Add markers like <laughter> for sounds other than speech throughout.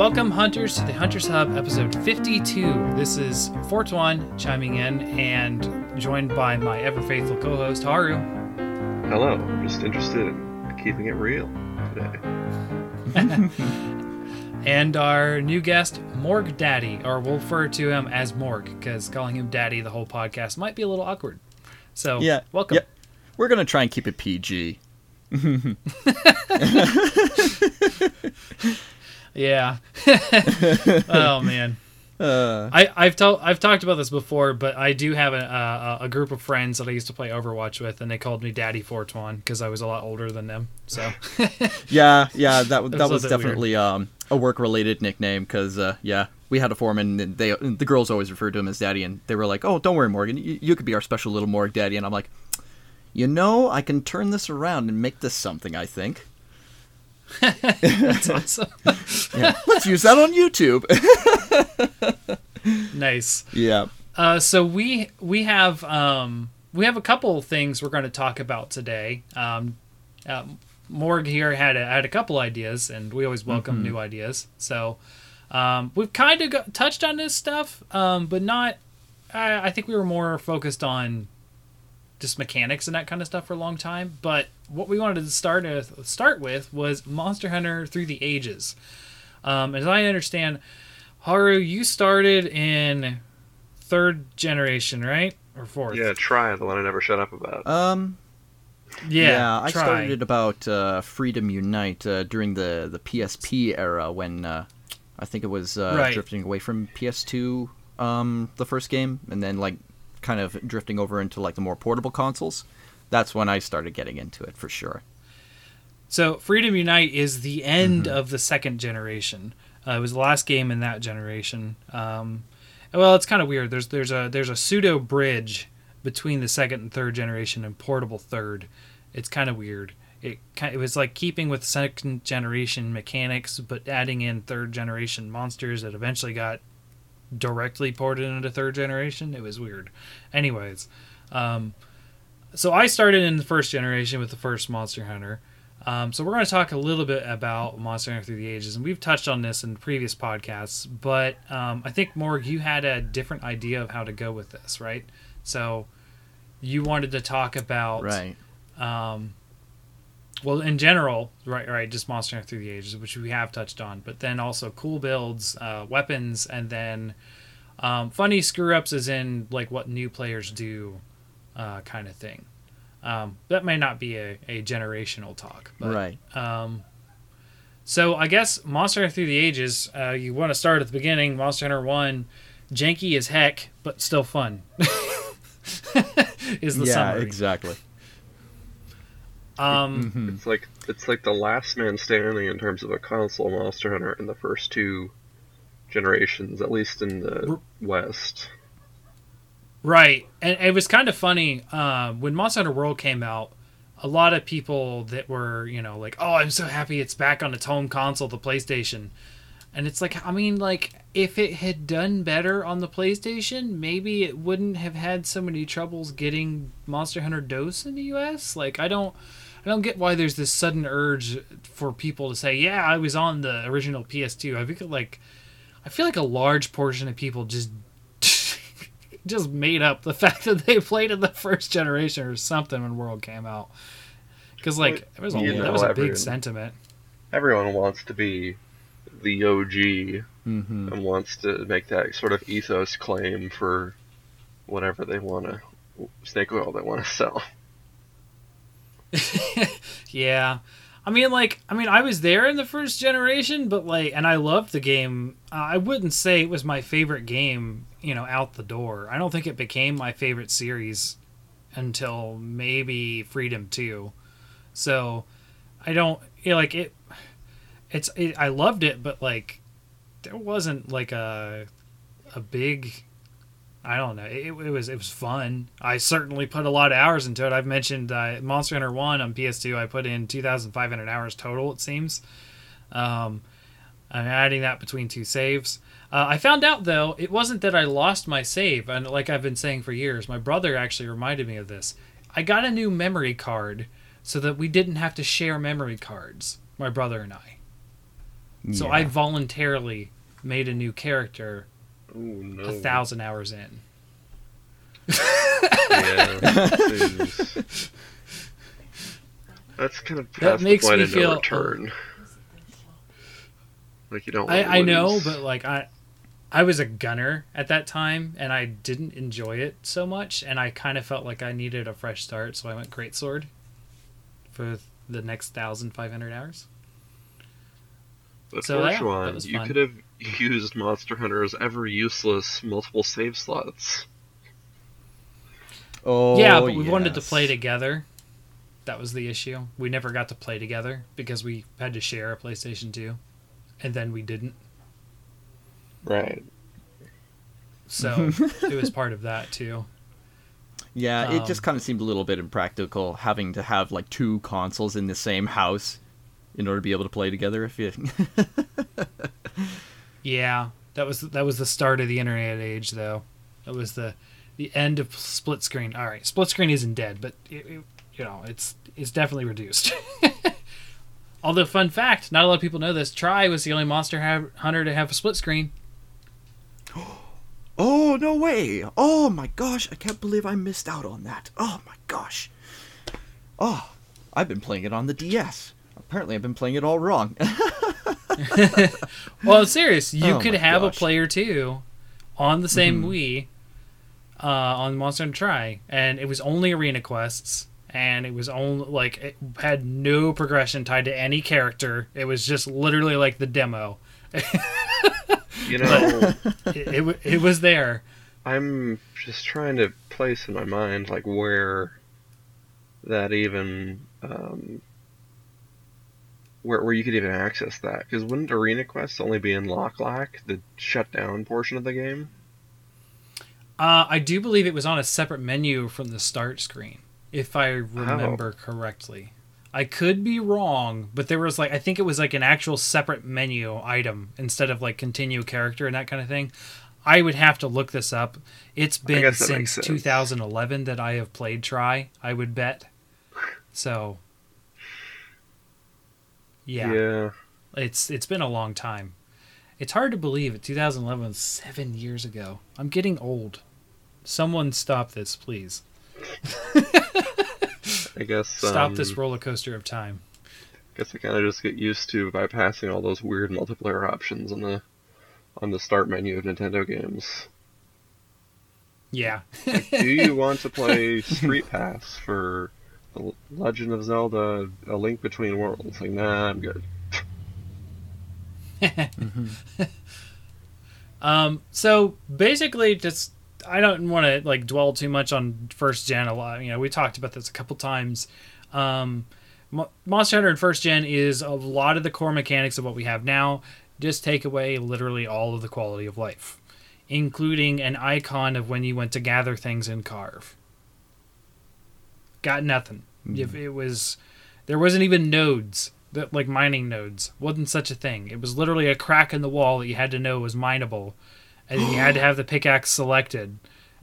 welcome hunters to the Hunters Hub episode 52. This is Fortuan chiming in and joined by my ever faithful co host Haru. Hello, I'm just interested in keeping it real today. <laughs> and our new guest, Morg Daddy, or we'll refer to him as Morg because calling him Daddy the whole podcast might be a little awkward. So, Yeah. welcome. Yeah. We're gonna try and keep it PG. <laughs> <laughs> Yeah. <laughs> oh man. Uh, I, I've told I've talked about this before, but I do have a, a a group of friends that I used to play Overwatch with, and they called me Daddy Fortuan because I was a lot older than them. So <laughs> yeah, yeah, that was that was definitely um, a work-related nickname because uh, yeah, we had a foreman and they the girls always referred to him as Daddy, and they were like, "Oh, don't worry, Morgan, you, you could be our special little Morg Daddy," and I'm like, you know, I can turn this around and make this something. I think. <laughs> that's <laughs> awesome. Yeah, let's use that on YouTube. <laughs> nice. yeah. Uh, so we we have um, we have a couple things we're going to talk about today. Um, uh, Morg here had a, had a couple ideas, and we always welcome new ideas. So um, we've kind of touched on this stuff, um, but not. I, I think we were more focused on just mechanics and that kind of stuff for a long time. But what we wanted to start with, start with was Monster Hunter Through the Ages. Um, as I understand, Haru, you started in third generation, right? Or fourth? Yeah, Tri the one I never shut up about. Um. Yeah, I try. started about uh, Freedom Unite uh, during the the PSP era when uh, I think it was uh, Right. drifting away from PS2, um, the first game, and then like kind of drifting over into like the more portable consoles. That's when I started getting into it for sure. So Freedom Unite is the end Mm-hmm. of the second generation. Uh, it was the last game in that generation. Um, well, it's kind of weird. There's there's a there's a pseudo bridge between the second and third generation and portable third. It's kind of weird. It it was like keeping with second generation mechanics, but adding in third generation monsters that eventually got directly ported into third generation. It was weird. Anyways, um, so I started in the first generation with the first Monster Hunter. Um, so we're going to talk a little bit about Monster Hunter Through the Ages, and we've touched on this in previous podcasts. But um, I think Morg, you had a different idea of how to go with this, right? So you wanted to talk about, Right. um, well, in general, right, right, just Monster Hunter Through the Ages, which we have touched on, but then also cool builds, uh, weapons, and then um, funny screw ups, as in like what new players do, uh, kind of thing. Um, that may not be a, a generational talk, but right. um, so I guess Monster Hunter Through the Ages, uh, you want to start at the beginning. Monster Hunter One, janky as heck, but still fun. <laughs> is the yeah. summary. Exactly. Um, Mhm. It's like it's like the last man standing in terms of a console Monster Hunter in the first two generations, at least in the R- West. Right, and it was kind of funny uh, when Monster Hunter World came out. A lot of people that were, you know, like, "Oh, I'm so happy it's back on its home console, the PlayStation," and it's like, I mean, like, if it had done better on the PlayStation, maybe it wouldn't have had so many troubles getting Monster Hunter Dos in the U.S. Like, I don't, I don't get why there's this sudden urge for people to say, "Yeah, I was on the original PS2." I feel like, I feel like a large portion of people just <laughs> just made up the <laughs> fact that they played in the first generation or something when World came out. Because like it was a, You that was a big everyone- sentiment. Everyone wants to be the OG hmm and wants to make that sort of ethos claim for whatever they want to snake oil they want to <laughs> sell. <laughs> Yeah, I mean like I mean I was there in the first generation, but like and I loved the game. Uh, I wouldn't say it was my favorite game. You know, out the door. I don't think it became my favorite series until maybe Freedom Two. So I don't you know, like it. It's it, I loved it, but like there wasn't like a a big I don't know. It, it was it was fun. I certainly put a lot of hours into it. I've mentioned uh, Monster Hunter One on PS2. I put in 2,500 hours total. It seems. Um, I'm adding that between two saves. Uh, I found out though it wasn't that I lost my save, and like I've been saying for years, my brother actually reminded me of this. I got a new memory card so that we didn't have to share memory cards. My brother and I. So I voluntarily made a new character Oh no. a thousand hours in. <laughs> Yeah. That's kind of past makes the me feel- return. Like you don't. I, I know, but like I, I was a gunner at that time, and I didn't enjoy it so much, and I kind of felt like I needed a fresh start, so I went greatsword for the next thousand five hundred hours. But so, yeah, that was you could have used Monster Hunter's ever useless multiple save slots. Oh, yeah, but we wanted to play together. That was the issue. We never got to play together because we had to share a PlayStation 2, and then we didn't. Right. So <laughs> it was part of that too. Yeah, it just Um, kind of seemed a little bit impractical having to have like two consoles in the same house in order to be able to play together. If you, <laughs> <laughs> Yeah, that was that was the start of the internet age, though. That was the the end of split screen. All right, split screen isn't dead, but it, it- you know it's it's definitely reduced. <laughs> Although, fun fact, not a lot of people know this. Tri was the only Monster Hunter to have a split screen. <gasps> oh no way! Oh my gosh, I can't believe I missed out on that. Oh my gosh. Oh, I've been playing it on the DS. Apparently, I've been playing it all wrong. <laughs> <laughs> Well, I'm serious. You Oh could have a player two on the same Mhm. Wii uh, on Monster Tri, and it was only arena quests, and it was only like it had no progression tied to any character. It was just literally like the demo. You <laughs> know, it, it, it was there. I'm just trying to place in my mind like where that even um, where where you could even access that because wouldn't Arena quests only be in Loc Lac, the shutdown portion of the game? Uh, I do believe it was on a separate menu from the start screen, if I remember correctly. I could be wrong, but there was like I think it was like an actual separate menu item instead of like continue character and that kind of thing. I would have to look this up. It's been guess that makes since 2011 that I have played Tri. I would bet. So, yeah, yeah. it's it's been a long time. It's hard to believe it. 2011 was seven years ago. I'm getting old. Someone stop this, please. <laughs> I guess Stop um, this roller coaster of time. Guess I kind of just get used to bypassing all those weird multiplayer options on the on the start menu of Nintendo games. Yeah. Do you want to <laughs> play Street Pass for Legend of Zelda: A Link Between Worlds? Like, nah, I'm good. <laughs> Um, so basically, just I don't want to like dwell too much on first gen. A lot, you know, we talked about this a couple times. Um, Mo- Monster Hunter in first gen is a lot of the core mechanics of what we have now. Just take away literally all of the quality of life, including an icon of when you went to gather things and carve. Got nothing. If it was, there wasn't even nodes that like mining nodes wasn't such a thing. It was literally a crack in the wall that you had to know was mineable, and you had to <gasps> have the pickaxe selected,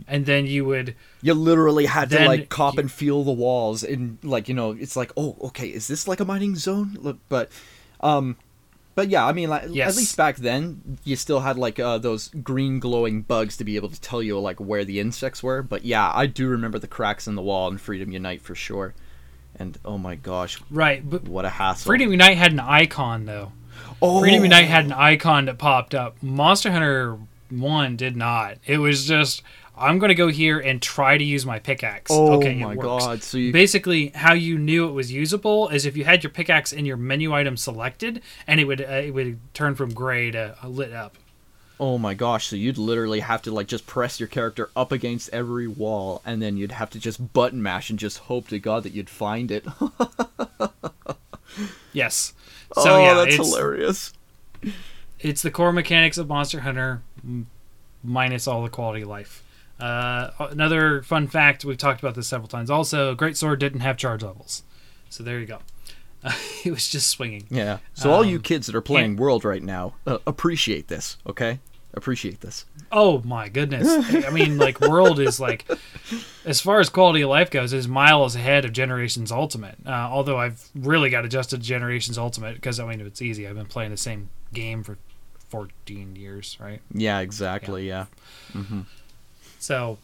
and then you would You literally had to like cop you- and feel the walls, and like you know, it's like, oh, okay, is this like a mining zone? Look, but, um, but yeah, I mean, like Yes. at least back then, you still had like uh, those green glowing bugs to be able to tell you like where the insects were. But yeah, I do remember the cracks in the wall in Freedom Unite for sure. And oh my gosh, right. But what a hassle! Freedom Unite had an icon though. oh, Freedom Unite had an icon that popped up. Monster Hunter One did not. It was just I'm going to go here and try to use my pickaxe. Oh okay, my it works. god! So you Basically, how you knew it was usable is if you had your pickaxe in your menu item selected, and it would uh, it would turn from gray to uh, lit up. Oh my gosh, so you'd literally have to like just press your character up against every wall and then you'd have to just button mash and just hope to god that you'd find it. <laughs> Yes. So oh, yeah, that's it's, hilarious. it's the core mechanics of Monster Hunter m- minus all the quality of life. Uh, another fun fact we've talked about this several times. Also, Great Sword didn't have charge levels, so there you go. <laughs> it was just swinging. Yeah. So all you Um, kids that are playing World right now, uh, appreciate this, okay? Appreciate this. Oh my goodness! I mean, <laughs> like World is like as far as quality of life goes, is miles ahead of Generations Ultimate. Uh, although I've really got adjusted to Generations Ultimate because I mean it's easy. I've been playing the same game for 14 years, right? Yeah, exactly. Yeah. So,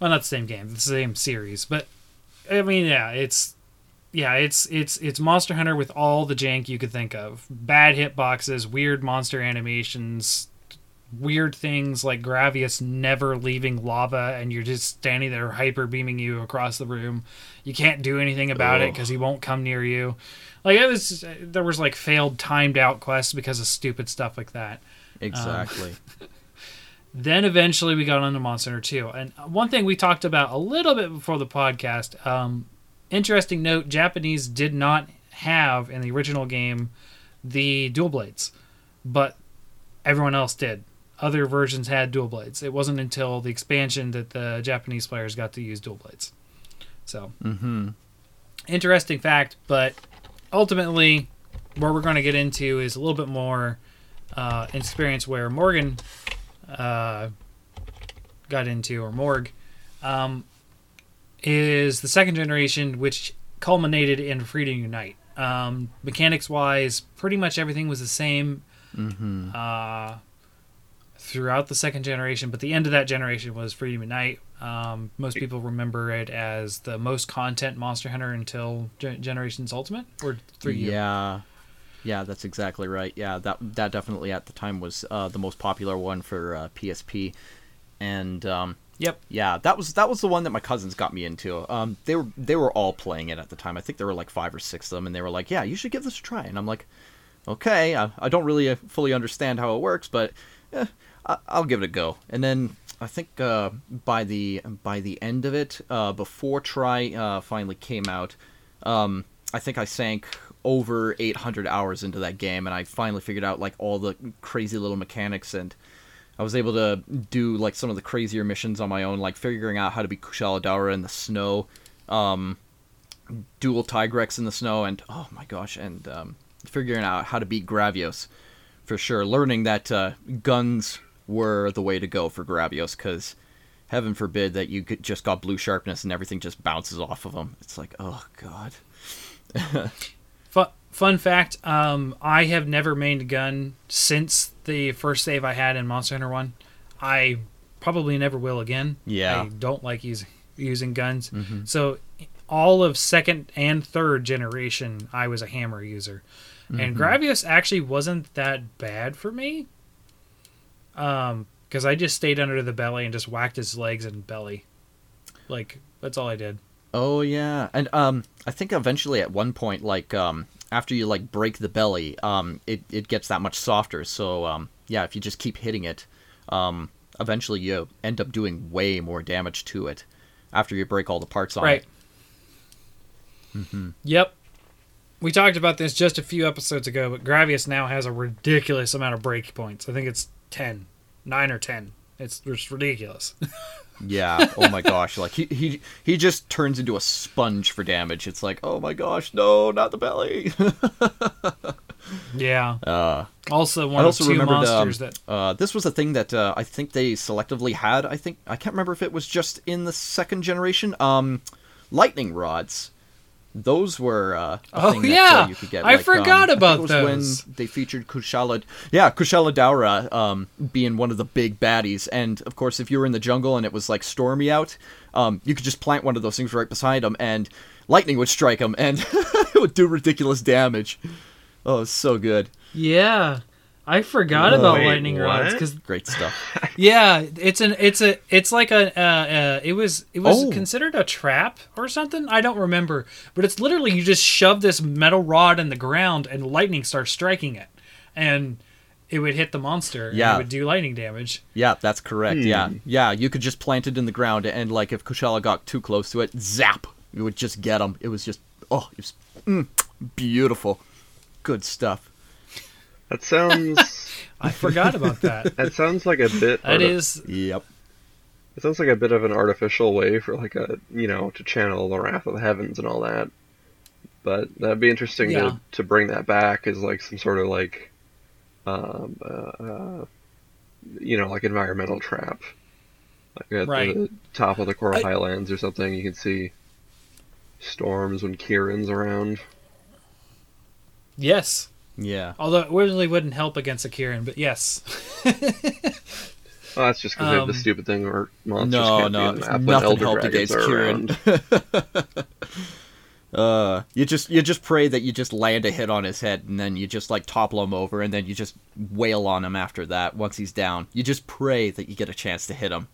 well, not the same game, the same series, but I mean, yeah, it's yeah, it's it's it's Monster Hunter with all the jank you could think of: bad hitboxes, weird monster animations, weird things like Gravios never leaving lava, and you're just standing there hyper beaming you across the room. You can't do anything about it because he won't come near you. Like it was, there was like failed timed out quests because of stupid stuff like that. Exactly. Um, <laughs> Then eventually we got on to Monster Hunter 2. And one thing we talked about a little bit before the podcast, um, interesting note, Japanese did not have in the original game the dual blades, but everyone else did. Other versions had dual blades. It wasn't until the expansion that the Japanese players got to use dual blades. So, mm-hmm. interesting fact, but ultimately, what we're going to get into is a little bit more uh, experience where Morgan uh, got into, or Morg, um, is the second generation, which culminated in Freedom Unite. Um, mechanics wise, pretty much everything was the same Mm-hmm. uh, throughout the second generation, but the end of that generation was Freedom Unite. Um, most people remember it as the most content Monster Hunter until Gen- Generations Ultimate or three. Yeah. Yeah, that's exactly right. Yeah, that that definitely at the time was uh, the most popular one for uh, PSP, and um, Yep. yeah, that was that was the one that my cousins got me into. Um, they were they were all playing it at the time. I think there were like five or six of them, and they were like, "Yeah, you should give this a try." And I'm like, "Okay, I, I don't really uh, fully understand how it works, but eh, I, I'll give it a go." And then I think uh, by the by the end of it, uh, before Tri uh, finally came out, um, I think I sank over 800 hours into that game, and I finally figured out like all the crazy little mechanics and. I was able to do like some of the crazier missions on my own, like figuring out how to be Kushala Daora in the snow, um, dual Tigrex in the snow, and oh my gosh, and um, figuring out how to beat Gravios for sure. Learning that uh, guns were the way to go for Gravios, because heaven forbid that you just got blue sharpness and everything just bounces off of them. It's like, oh god. <laughs> Fun, fun fact: um, I have never mained a gun since the first save I had in Monster Hunter One. I probably never will again. Yeah. I don't like using using guns. So all of second and third generation, I was a hammer user, and Gravios actually wasn't that bad for me. Um, because I just stayed under the belly and just whacked his legs and belly, like that's all I did. Oh yeah, and um, I think eventually at one point, like um, after you like break the belly, um, it it gets that much softer. So um, yeah, if you just keep hitting it, um, eventually you end up doing way more damage to it after you break all the parts on Right. it. Mm-hmm. Yep. We talked about this just a few episodes ago, but Gravios now has a ridiculous amount of break points. I think it's 10, 9 or 10. It's, it's ridiculous. <laughs> Yeah. Oh my gosh. Like he he he just turns into a sponge for damage. It's like, oh my gosh, no, not the belly. <laughs> yeah. uh, Also, one I also of two um, monsters that. uh, this was a thing that uh, I think they selectively had. I think I can't remember if it was just in the second generation. Um, lightning rods. Those were uh, a Oh, thing that yeah! uh, you could get. I like, forgot um, about I think it was those. when they featured Kushala. Yeah, Kushala Daora um, being one of the big baddies, and of course, if you were in the jungle and it was like stormy out, um, you could just plant one of those things right beside him, and lightning would strike him, and <laughs> it would do ridiculous damage. Oh, so good. Yeah. I forgot Whoa. about Wait, lightning rods because Great stuff. <laughs> yeah, it's an it's a it's like a uh, uh, it was it was Oh. considered a trap or something. I don't remember, but it's literally you just shove this metal rod in the ground and lightning starts striking it, and it would hit the monster. and Yeah. it would do lightning damage. Yeah, that's correct. Yeah, Hmm. yeah. You could just plant it in the ground, and like if Kushala got too close to it, zap! You would just get him. It was just oh, it was mm, beautiful, good stuff. That sounds. <laughs> I forgot about that. that sounds like a bit. That arti- is Yep. It sounds like a bit of an artificial way for like a you know to channel the wrath of the heavens and all that. But that'd be interesting Yeah. to to bring that back as like some sort of like, um, uh, uh, you know, like environmental trap. Like at Right. the top of the Coral I- Highlands or something, you can see storms when Kirin's around. Yes. Yeah. Although it really wouldn't help against a Kirin, but yes. Oh, that's just because they have the Um, stupid thing where monsters No, can't no, be on the map when nothing Elder helped against are Kirin. <laughs> <laughs> Uh, you just you just pray that you just land a hit on his head, and then you just like topple him over, and then you just wail on him after that. Once he's down, you just pray that you get a chance to hit him.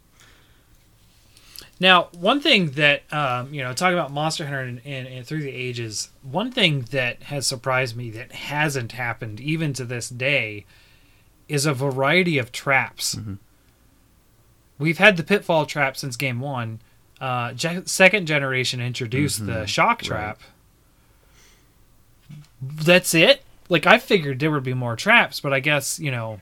Now, one thing that um, you know, talking about Monster Hunter and, and, and through the ages, one thing that has surprised me that hasn't happened even to this day is a variety of traps. We've had the pitfall trap since game one. Uh, ge- second generation introduced the shock trap. That's it. Like I figured there would be more traps, but I guess you know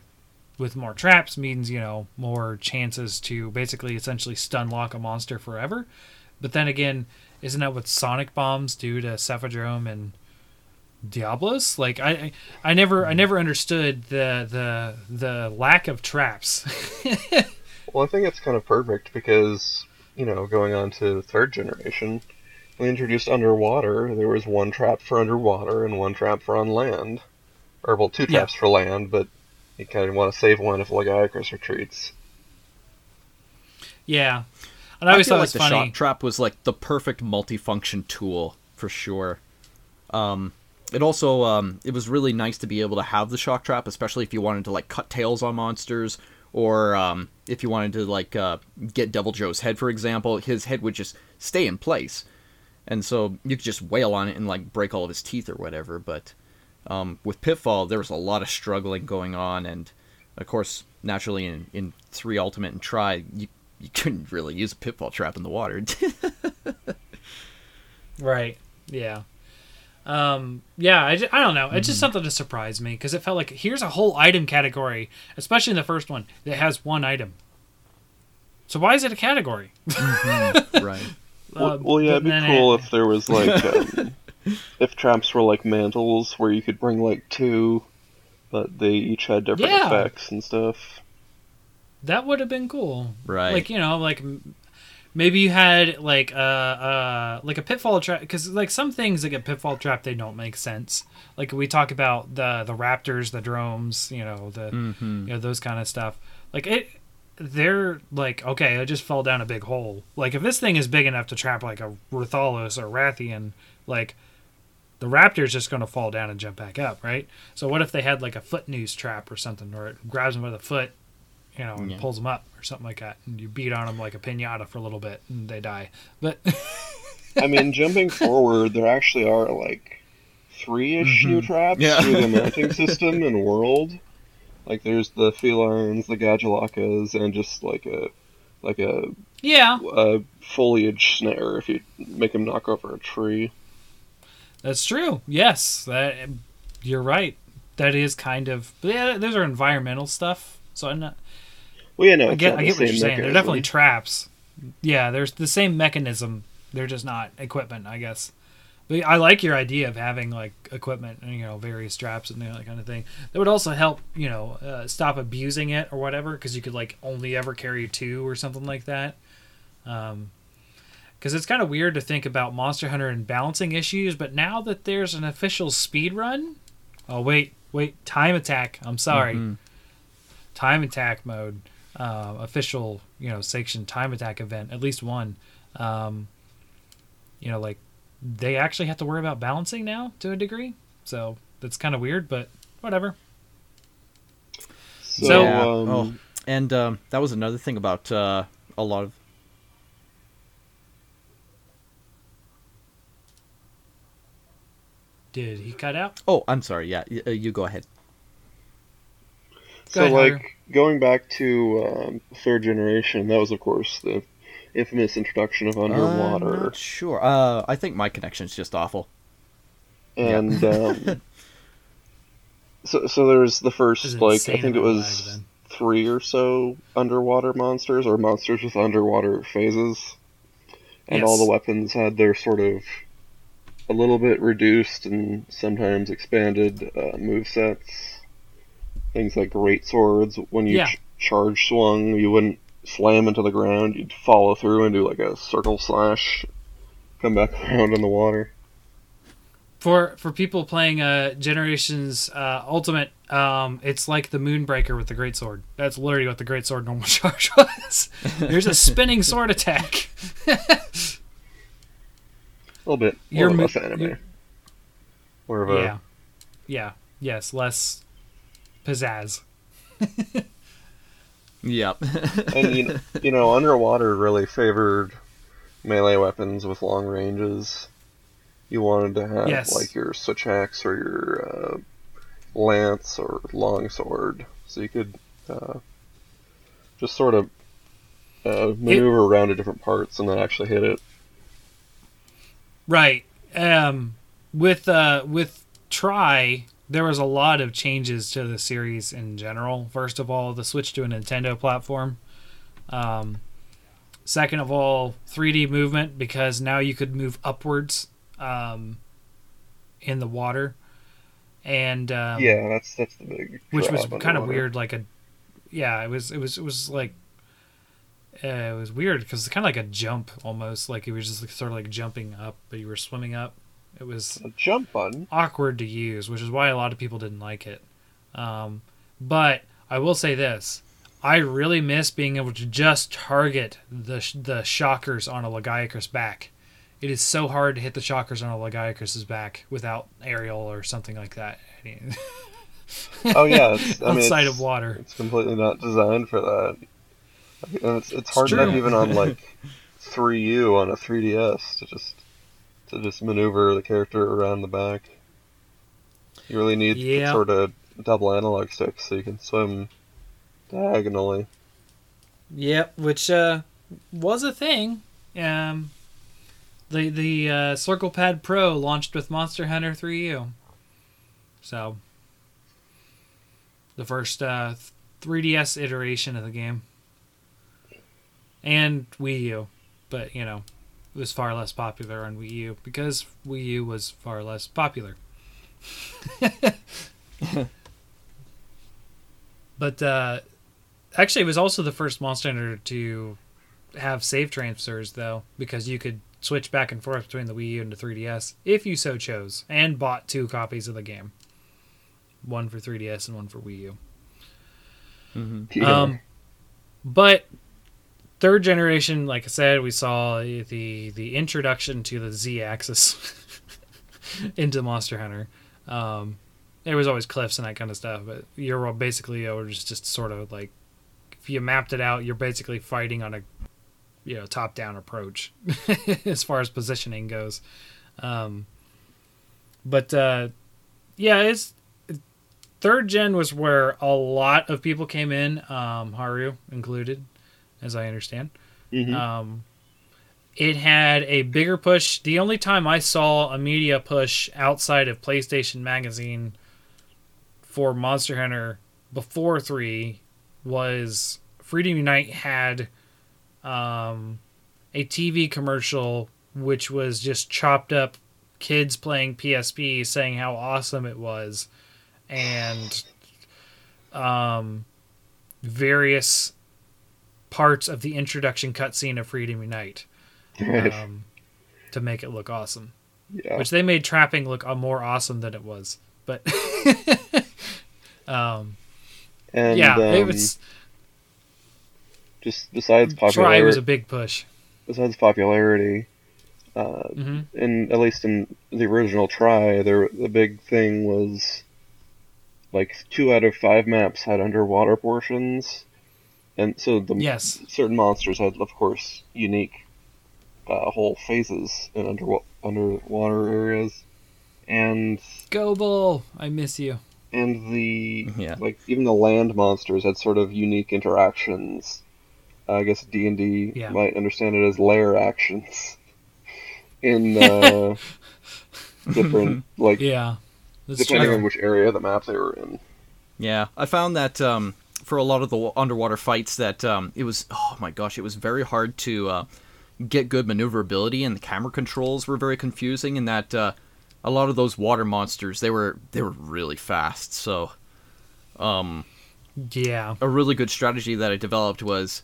with more traps means you know more chances to basically essentially stun lock a monster forever. But then again, isn't that what sonic bombs do to Cephadrome and Diablos? Like I, I, never, I never understood the the the lack of traps. <laughs> Well, I think it's kind of perfect because, you know, going on to the third generation, we introduced underwater. There was one trap for underwater and one trap for on land. Or, well, two Yeah. traps for land, but you kind of want to save one if Lagiacrus retreats. yeah, and I always feel thought it like was the funny. shock trap was like the perfect multifunction tool for sure. Um, it also um, it was really nice to be able to have the shock trap, especially if you wanted to like cut tails on monsters, or um, if you wanted to like uh, get Deviljho's head, for example. His head would just stay in place, and so you could just wail on it and like break all of his teeth or whatever. But um, with Pitfall, there was a lot of struggling going on, and of course, naturally in, in three Ultimate and Tri, you you couldn't really use a Pitfall trap in the water. <laughs> Right. Yeah. Um, yeah, I, ju- I don't know. It's Mm-hmm. just something to surprise me because it felt like here's a whole item category, especially in the first one, that has one item. So why is it a category? <laughs> right. Well, Um, well yeah, it'd be cool it- if there was, like, <laughs> um, if traps were like mantles where you could bring, like, two, but they each had different Yeah. effects and stuff. That would have been cool. Right. Like you know, like maybe you had like a uh, like a pitfall trap because like some things like a pitfall trap they don't make sense. Like we talk about the the raptors, the drones, you know the Mm-hmm. you know those kind of stuff. Like it, they're like okay, I just fell down a big hole. Like if this thing is big enough to trap like a Rathalos or Rathian, like the raptor's just going to fall down and jump back up, right? So what if they had like a foot noose trap or something, or it grabs them by the foot, you know, and Yeah. pulls them up or something like that, and you beat on them like a pinata for a little bit and they die. But I mean, <laughs> jumping forward, there actually are like three-ish mm-hmm. new traps Yeah. through the <laughs> mounting system and world. Like there's the felines, the Gajalakas, and just like a like a, yeah, a foliage snare if you make them knock over a tree. That's true. Yes, that you're right. That is kind of yeah. Those are environmental stuff. So I'm not. Well, yeah, no, I get, I get what you're saying. They're definitely traps. Yeah, there's the same mechanism. They're just not equipment, I guess. But I like your idea of having like equipment and you know various straps and that kind of thing. That would also help you know uh, stop abusing it or whatever because you could like only ever carry two or something like that. Um, because it's kind of weird to think about Monster Hunter and balancing issues, but now that there's an official speed run, oh wait, wait, time attack. I'm sorry, Mhm. time attack mode, uh, official you know section time attack event, at least one. Um, you know, like they actually have to worry about balancing now to a degree, so that's kind of weird, but whatever. So, So- Yeah. um, oh, and um, that was another thing about uh, a lot of. Did he cut out? Oh, I'm sorry. Yeah, y- uh, you go ahead. So, ahead, like, Hunter. going back to um, third generation, that was, of course, the infamous introduction of underwater. I'm not sure. Uh, I think my connection's just awful. and um, <laughs> so, so there was the This is first, like, I think it was lag, then. three or so underwater monsters, or monsters with underwater phases. And all the weapons had their sort of a little bit reduced and sometimes expanded uh, move sets. Things like great swords. When you Yeah. ch- charge swung, you wouldn't slam into the ground, you'd follow through and do like a circle slash, come back <laughs> around in the water. For for people playing uh, Generations uh, Ultimate, um, it's like the Moonbreaker with the Great Sword. That's literally what the Great Sword normal <laughs> charge was. <laughs> There's a spinning sword attack. A little bit, a You're little mo- less anime. you're- More of a yeah, yeah, yes, less pizzazz. <laughs> Yep. and you know, you know, underwater really favored melee weapons with long ranges. You wanted to have Yes. like your switch axe or your uh, lance or long sword, so you could uh, just sort of uh, maneuver around to different parts and then actually hit it. Right. Um, with uh, with Tri, there was a lot of changes to the series in general. First of all, the switch to a Nintendo platform. Um, second of all, 3D movement because now you could move upwards um, in the water, and um, yeah, that's that's the big. which was kind of weird. Like a, yeah, it was it was it was like, uh, it was weird because it's kind of like a jump almost. Like it was just like, sort of like jumping up, but you were swimming up. It was A jump button. awkward to use, which is why a lot of people didn't like it. Um, but I will say this: I really miss being able to just target the the shockers on a Lagiacrus back. It is so hard to hit the shockers on a Lagiacrus's back without aerial or something like that. <laughs> Oh yeah, I mean, outside it's- of water. It's completely not designed for that. And it's it's hard true. enough even on like <laughs> 3U on a 3DS to just to just maneuver the character around the back. You really need Yeah. sort of double analog sticks so you can swim diagonally. Yep, which uh, was a thing. Um, the the uh, Circle Pad Pro launched with Monster Hunter 3U. So, the first uh, 3DS iteration of the game. And Wii U. But, you know, it was far less popular on Wii U because Wii U was far less popular. <laughs> but, uh, Actually, it was also the first Monster Hunter to have save transfers, though, because you could switch back and forth between the Wii U and the 3DS if you so chose, and bought two copies of the game one for 3DS and one for Wii U. Yeah. Um, but third generation, like I said, we saw the the introduction to the Z axis <laughs> into Monster Hunter. Um, there was always cliffs and that kind of stuff, but you're basically it was just sort of like if you mapped it out, you're basically fighting on a you know top down approach <laughs> as far as positioning goes. Um, but uh, yeah, it's third gen was where a lot of people came in, um, Haru included, as I understand. Mhm. Um, it had a bigger push. The only time I saw a media push outside of PlayStation Magazine for Monster Hunter before three was Freedom Unite had um, a TV commercial which was just chopped up kids playing PSP saying how awesome it was and um, various parts of the introduction cutscene of Freedom Unite <laughs> um, to make it look awesome. yeah. Which they made trapping look more awesome than it was. But <laughs> um, and yeah, um, it was just besides Tri popularity, was a big push. besides popularity, uh, hmm and at least in the original Tri, there the big thing was like two out of five maps had underwater portions, and so the Yes. certain monsters had, of course, unique uh, whole phases in under underwater areas, and Gobul, I miss you. and the <laughs> Yeah. like even the land monsters had sort of unique interactions. I guess D and D might understand it as layer actions <laughs> in uh, <laughs> different like Yeah, that's depending true. on which area of the map they were in. Yeah, I found that um, for a lot of the underwater fights, that um, it was oh my gosh, it was very hard to uh, get good maneuverability, and the camera controls were very confusing. And that uh, a lot of those water monsters, they were they were really fast. So, um, Yeah, a really good strategy that I developed was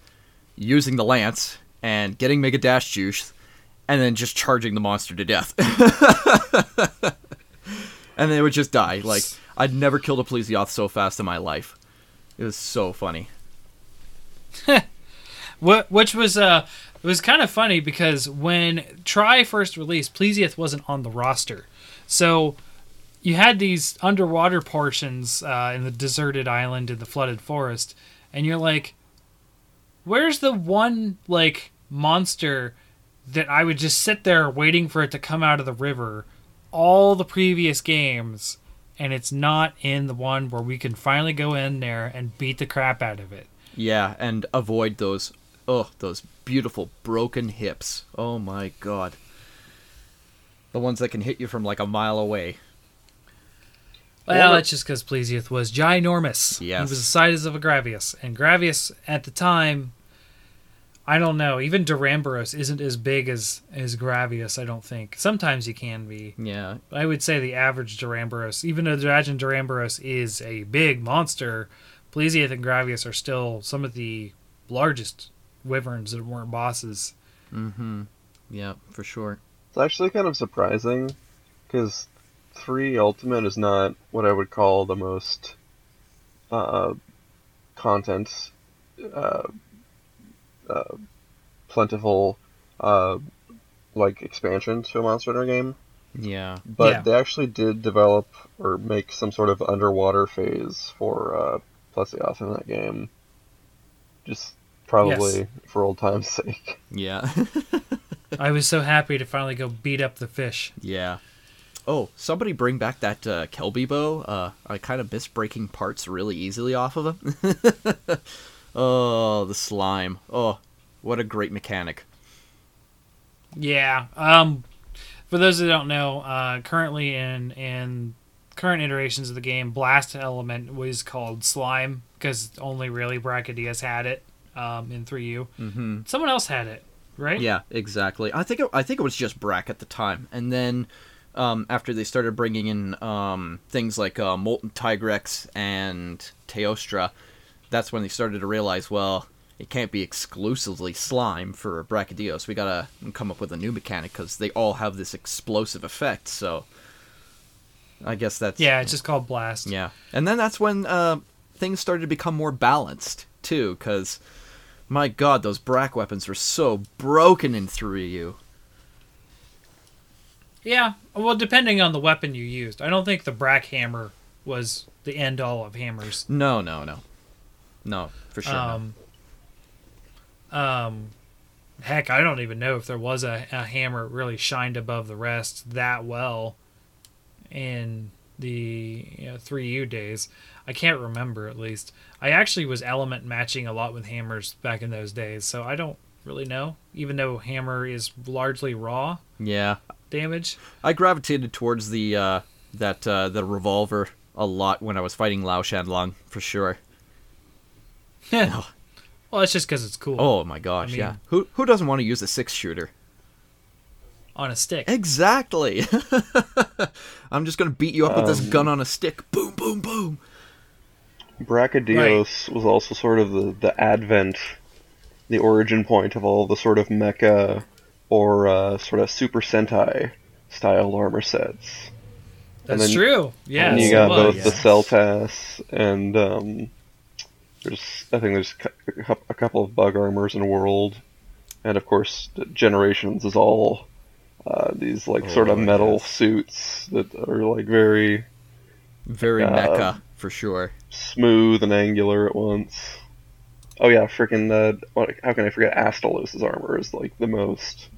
using the lance and getting Mega Dash juice, and then just charging the monster to death. <laughs> and they would just die. Like I'd never killed a Plesioth so fast in my life. It was so funny. <laughs> What which was uh it was kind of funny because when Tri first released, Plesioth wasn't on the roster. So you had these underwater portions uh, in the deserted island in the flooded forest, and you're like, where's the one like monster that I would just sit there waiting for it to come out of the river all the previous games and it's not in the one where we can finally go in there and beat the crap out of it. Yeah, and avoid those oh, those beautiful broken hips. Oh my god. The ones that can hit you from like a mile away. Well, Or- that's just because Plesioth was ginormous. Yes. He was the size of a Gravios. And Gravios, at the time, I don't know, even Duramboros isn't as big as, as Gravios, I don't think. Sometimes he can be. Yeah. I would say the average Duramboros, even though Dragon Duramboros is a big monster, Plesioth and Gravios are still some of the largest wyverns that weren't bosses. Mm-hmm. Yeah, for sure. It's actually kind of surprising because three Ultimate is not what I would call the most uh, content uh, uh, plentiful uh, like expansion to a Monster Hunter game. Yeah. But Yeah. they actually did develop or make some sort of underwater phase for uh, Plesioth in that game. Just probably Yes. for old time's <laughs> sake. Yeah. <laughs> I was so happy to finally go beat up the fish. yeah. Oh, somebody bring back that uh, Kelbi bow. Uh, I kind of miss breaking parts really easily off of him. <laughs> oh, the slime. Oh, what a great mechanic. Yeah. Um, for those that don't know, uh, currently in in current iterations of the game, Blast Element was called Slime because only really Brachydios had it um, in 3U. Mm-hmm. Someone else had it, right? Yeah, exactly. I think it, I think it was just Brack at the time, and then um, after they started bringing in um, things like uh, Molten Tigrex and Teostra, that's when they started to realize, well, it can't be exclusively slime for Brachydios. We gotta come up with a new mechanic because they all have this explosive effect. So, I guess that's Yeah, it's just called Blast. yeah, and then that's when uh, things started to become more balanced too, because my God, those Brack weapons were so broken in 3U. Yeah. Well, depending on the weapon you used, I don't think the Brack Hammer was the end all of hammers. No, no, no, no, for sure. no. Um, um, heck, I don't even know if there was a, a hammer really shined above the rest that well in the you know, 3U days. I can't remember at least. I actually was element matching a lot with hammers back in those days, so I don't really know. Even though hammer is largely raw Yeah, damage. I gravitated towards the uh, that uh, the revolver a lot when I was fighting Lao-Shan Lung for sure. Well, it's just because it's cool Oh my gosh, I mean- yeah. Who who doesn't want to use a six shooter? on a stick. Exactly. <laughs> I'm just gonna beat you up with this Um, gun on a stick. Boom, boom, boom. Brachydios was also sort of the, the advent, the origin point of all the sort of mecha or uh, sort of Super Sentai style armor sets. That's then- true. Yeah, and you got was. both the Cell Seltas and um, there's I think there's a couple of bug armors in a World, and of course the Generations is all uh, these like sort of Oh, metal yes. suits that are like very Very Uh, mecha for sure. smooth and angular at once. Oh yeah, freaking uh, what, how can I forget Astalos' armor is like the most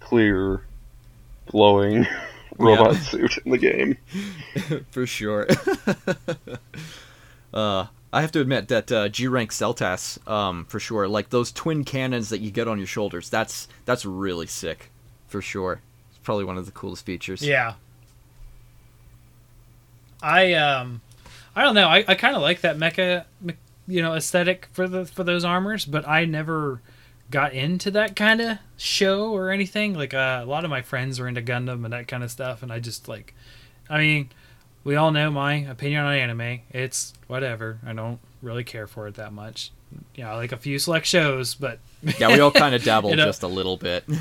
clear, glowing <laughs> robot suit in the game. <laughs> for sure. <laughs> uh, I have to admit that uh, G rank Seltas, um, for sure, like those twin cannons that you get on your shoulders, that's that's really sick, for sure. It's probably one of the coolest features. Yeah. I um I don't know. I, I kind of like that mecha me- you know aesthetic for the for those armors, but I never got into that kind of show or anything. Like uh, a lot of my friends were into Gundam and that kind of stuff and I just like I mean, we all know my opinion on anime. It's whatever. I don't really care for it that much. you know, like a few select shows, but <laughs> Yeah, we all kind of <laughs> dabble You know- just a little bit. <laughs>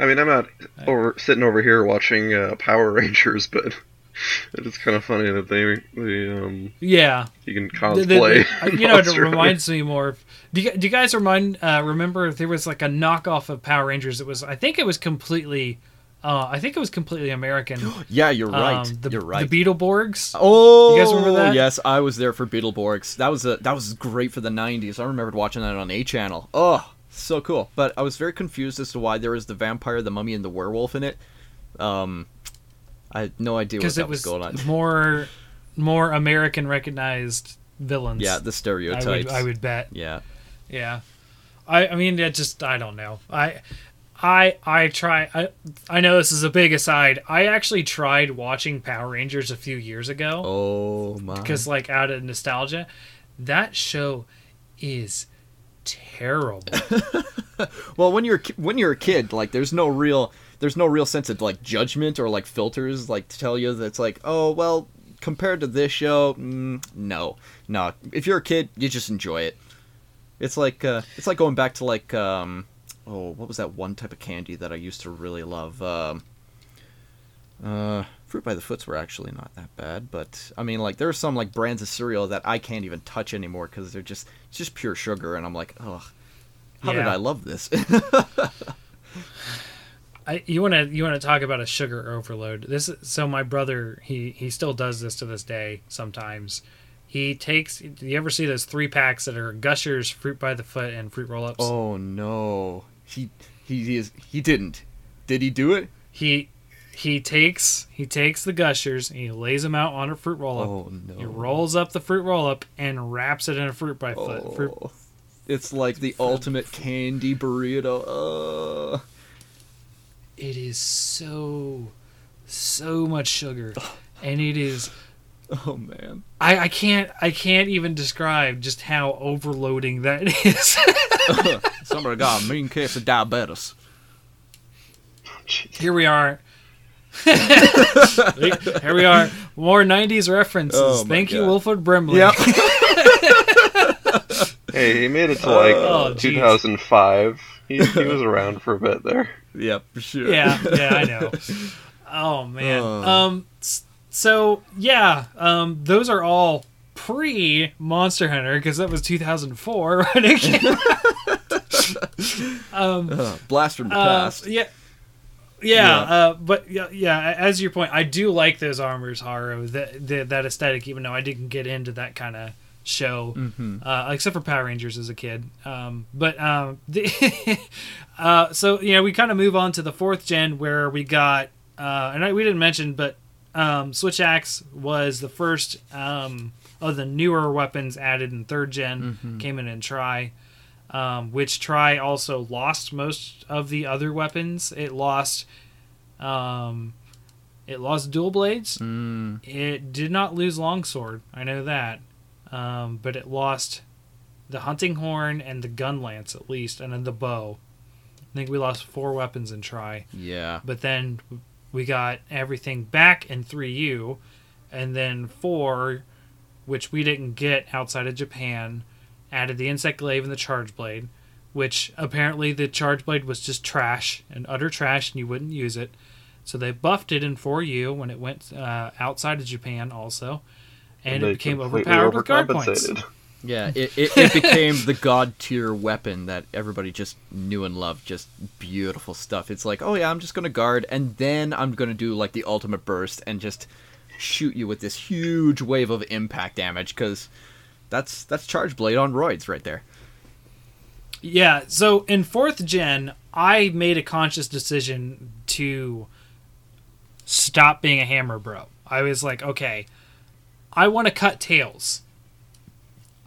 I mean, I'm not over sitting over here watching uh, Power Rangers, but it is kind of funny that they they um yeah, you can The- the- cosplay. the- you know, it reminds me more. Of, do you, do you guys remind uh, remember if there was like a knockoff of Power Rangers? It was I think it was completely, uh, I think it was completely American. <gasps> yeah, you're right. Um, the, you're right. The Beetleborgs. Oh, You guys remember that? Yes, I was there for Beetleborgs. That was a that was great for the '90s. I remembered watching that on A Channel. Oh, so cool. But I was very confused as to why there was the vampire, the mummy, and the werewolf in it. Um, I had no idea what that it was going on. <laughs> more more American recognized villains. Yeah, the I would, stereotypes. I would bet. Yeah. Yeah, I I mean it just I don't know. I I I try. I I know this is a big aside. I actually tried watching Power Rangers a few years ago Oh my. because like out of nostalgia, that show is terrible. <laughs> Well, when you're when you're a kid, like there's no real there's no real sense of like judgment or like filters like to tell you that it's like oh well compared to this show mm, no no if you're a kid you just enjoy it. It's like uh, it's like going back to like um oh what was that one type of candy that I used to really love um uh fruit by the foots were actually not that bad but I mean like there are some like brands of cereal that I can't even touch anymore because they're just it's just pure sugar and I'm like oh how did I love this? <laughs> I, you want to you want to talk about a sugar overload. This is- so my brother he he still does this to this day sometimes. He takes. Do you ever see those three packs that are Gushers, Fruit by the Foot, and Fruit Roll Ups? Oh no, he he is he didn't. Did he do it? He he takes he takes the Gushers and he lays them out on a fruit roll up. Oh no. He rolls up the fruit roll up and wraps it in a fruit by foot. Fruit, Oh, it's like the ultimate candy burrito. Uh, it is so so much sugar, and it is. <laughs> oh man. I, I can't I can't even describe just how overloading that <laughs> is. Somebody got a mean case of diabetes. Here we are. <laughs> Here we are. More '90s references. Oh my Thank you, God. Wilford Brimley. Yep. Hey, he made it to like jeez. 2005. He, he was around for a bit there. yep. For sure. yeah, yeah, I know. Oh man. Uh. Um. s- So yeah. Um. Those are all pre Monster Hunter because that was 2004 when <laughs> it came. <laughs> um. Uh, blast from the uh, past. yeah. Yeah, Yeah. Uh, but yeah, yeah. As your point, I do like those armors, Haro. That that, that aesthetic, even though I didn't get into that kind of show, Mm-hmm. uh, except for Power Rangers as a kid. Um, but um, <laughs> the uh, so you know, we kind of move on to the fourth gen where we got, uh, and I, we didn't mention, but um, Switch Axe was the first um, of the newer weapons added in third gen. Came in in Tri. Um, which Tri also lost most of the other weapons. It lost, um, it lost dual blades. Mm, It did not lose longsword. I know that, um, but it lost the hunting horn and the gun lance at least, and then the bow. I think we lost four weapons in Tri, yeah. but then we got everything back in three U, and then four, which we didn't get outside of Japan, added the insect glaive and the charge blade, which apparently the charge blade was just trash and utter trash, and you wouldn't use it. So they buffed it in 4U when it went uh, outside of Japan also, and, they it became overpowered with guard points. Yeah, <laughs> it, it, it became the god tier weapon that everybody just knew and loved. Just beautiful stuff. It's like, oh yeah, I'm just gonna guard, and then I'm gonna do like the ultimate burst and just shoot you with this huge wave of impact damage because that's that's charge blade on roids right there. Yeah, so in fourth gen, I made a conscious decision to stop being a hammer bro. I was like, okay, I want to cut tails.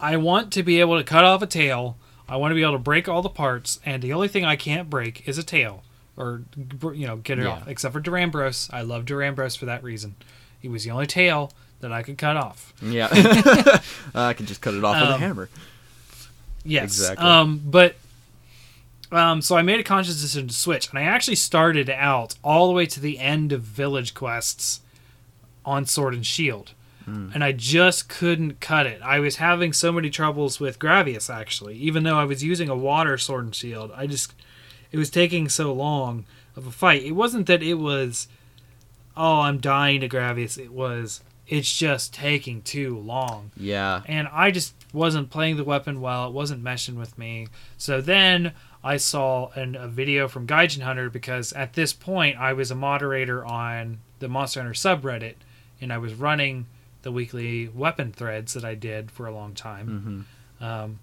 I want to be able to cut off a tail. I want to be able to break all the parts, and the only thing I can't break is a tail, or you know, get it Yeah. off. Except for Duramboros, I love Duramboros for that reason. He was the only tail that I could cut off. Yeah, <laughs> <laughs> I can just cut it off with a Um, hammer. Yes. Exactly. Um, but um, so I made a conscious decision to switch, and I actually started out all the way to the end of village quests on Sword and Shield. Mm. and I just couldn't cut it. I was having so many troubles with Gravios actually, even though I was using a water sword and shield. I just it was taking so long of a fight. It wasn't that it was oh, I'm dying to Gravios. It was it's just taking too long. Yeah. And I just wasn't playing the weapon well. It wasn't meshing with me. So then I saw an, a video from Gaijin Hunter because at this point I was a moderator on the Monster Hunter subreddit and I was running the weekly weapon threads that I did for a long time. Um,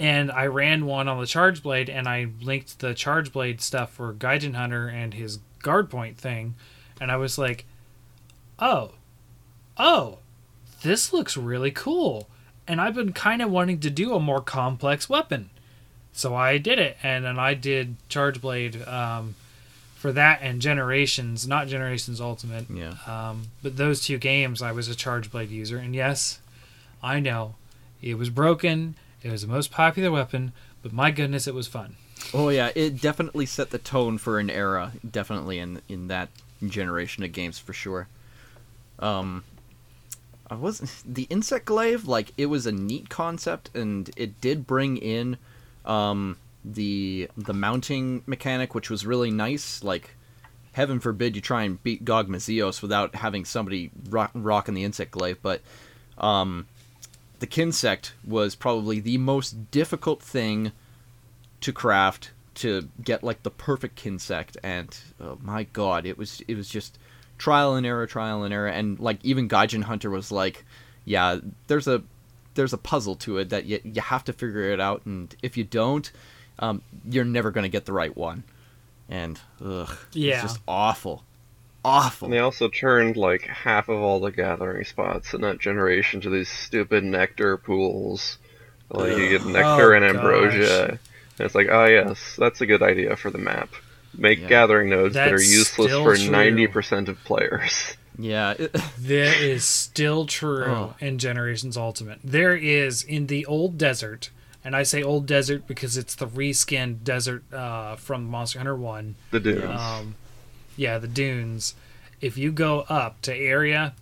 and I ran one on the Charge Blade and I linked the Charge Blade stuff for Gaijin Hunter and his guard point thing. And I was like, oh, oh, this looks really cool. And I've been kind of wanting to do a more complex weapon. So I did it. And then I did Charge Blade um, for that and Generations, not Generations Ultimate. Yeah. Um, but those two games, I was a Charge Blade user. And yes, I know it was broken. It was the most popular weapon, but my goodness, it was fun. Oh yeah, it definitely set the tone for an era. Definitely in in that generation of games for sure. Um, I was <laughs> the insect glaive like it was a neat concept and it did bring in um the the mounting mechanic which was really nice. Like heaven forbid you try and beat Gogmazios without having somebody rock, rocking the insect glaive but um the kinsect was probably the most difficult thing to craft to get like the perfect kinsect and oh my god it was it was just trial and error trial and error and like even Gaijin Hunter was like yeah there's a there's a puzzle to it that you, you have to figure it out and if you don't um, you're never going to get the right one and ugh Yeah. it's just awful awful And they also turned like half of all the gathering spots in that generation to these stupid nectar pools. Like you get nectar Oh, and ambrosia. gosh. And it's like, oh yes, that's a good idea for the map. Make Yeah. gathering nodes that are useless for true. ninety percent of players. <laughs> yeah <laughs> That is still true Oh. in Generations Ultimate. There is in the old desert, and I say old desert because it's the reskinned desert uh, from Monster Hunter One. The dunes. Um, yeah, the dunes. If you go up to area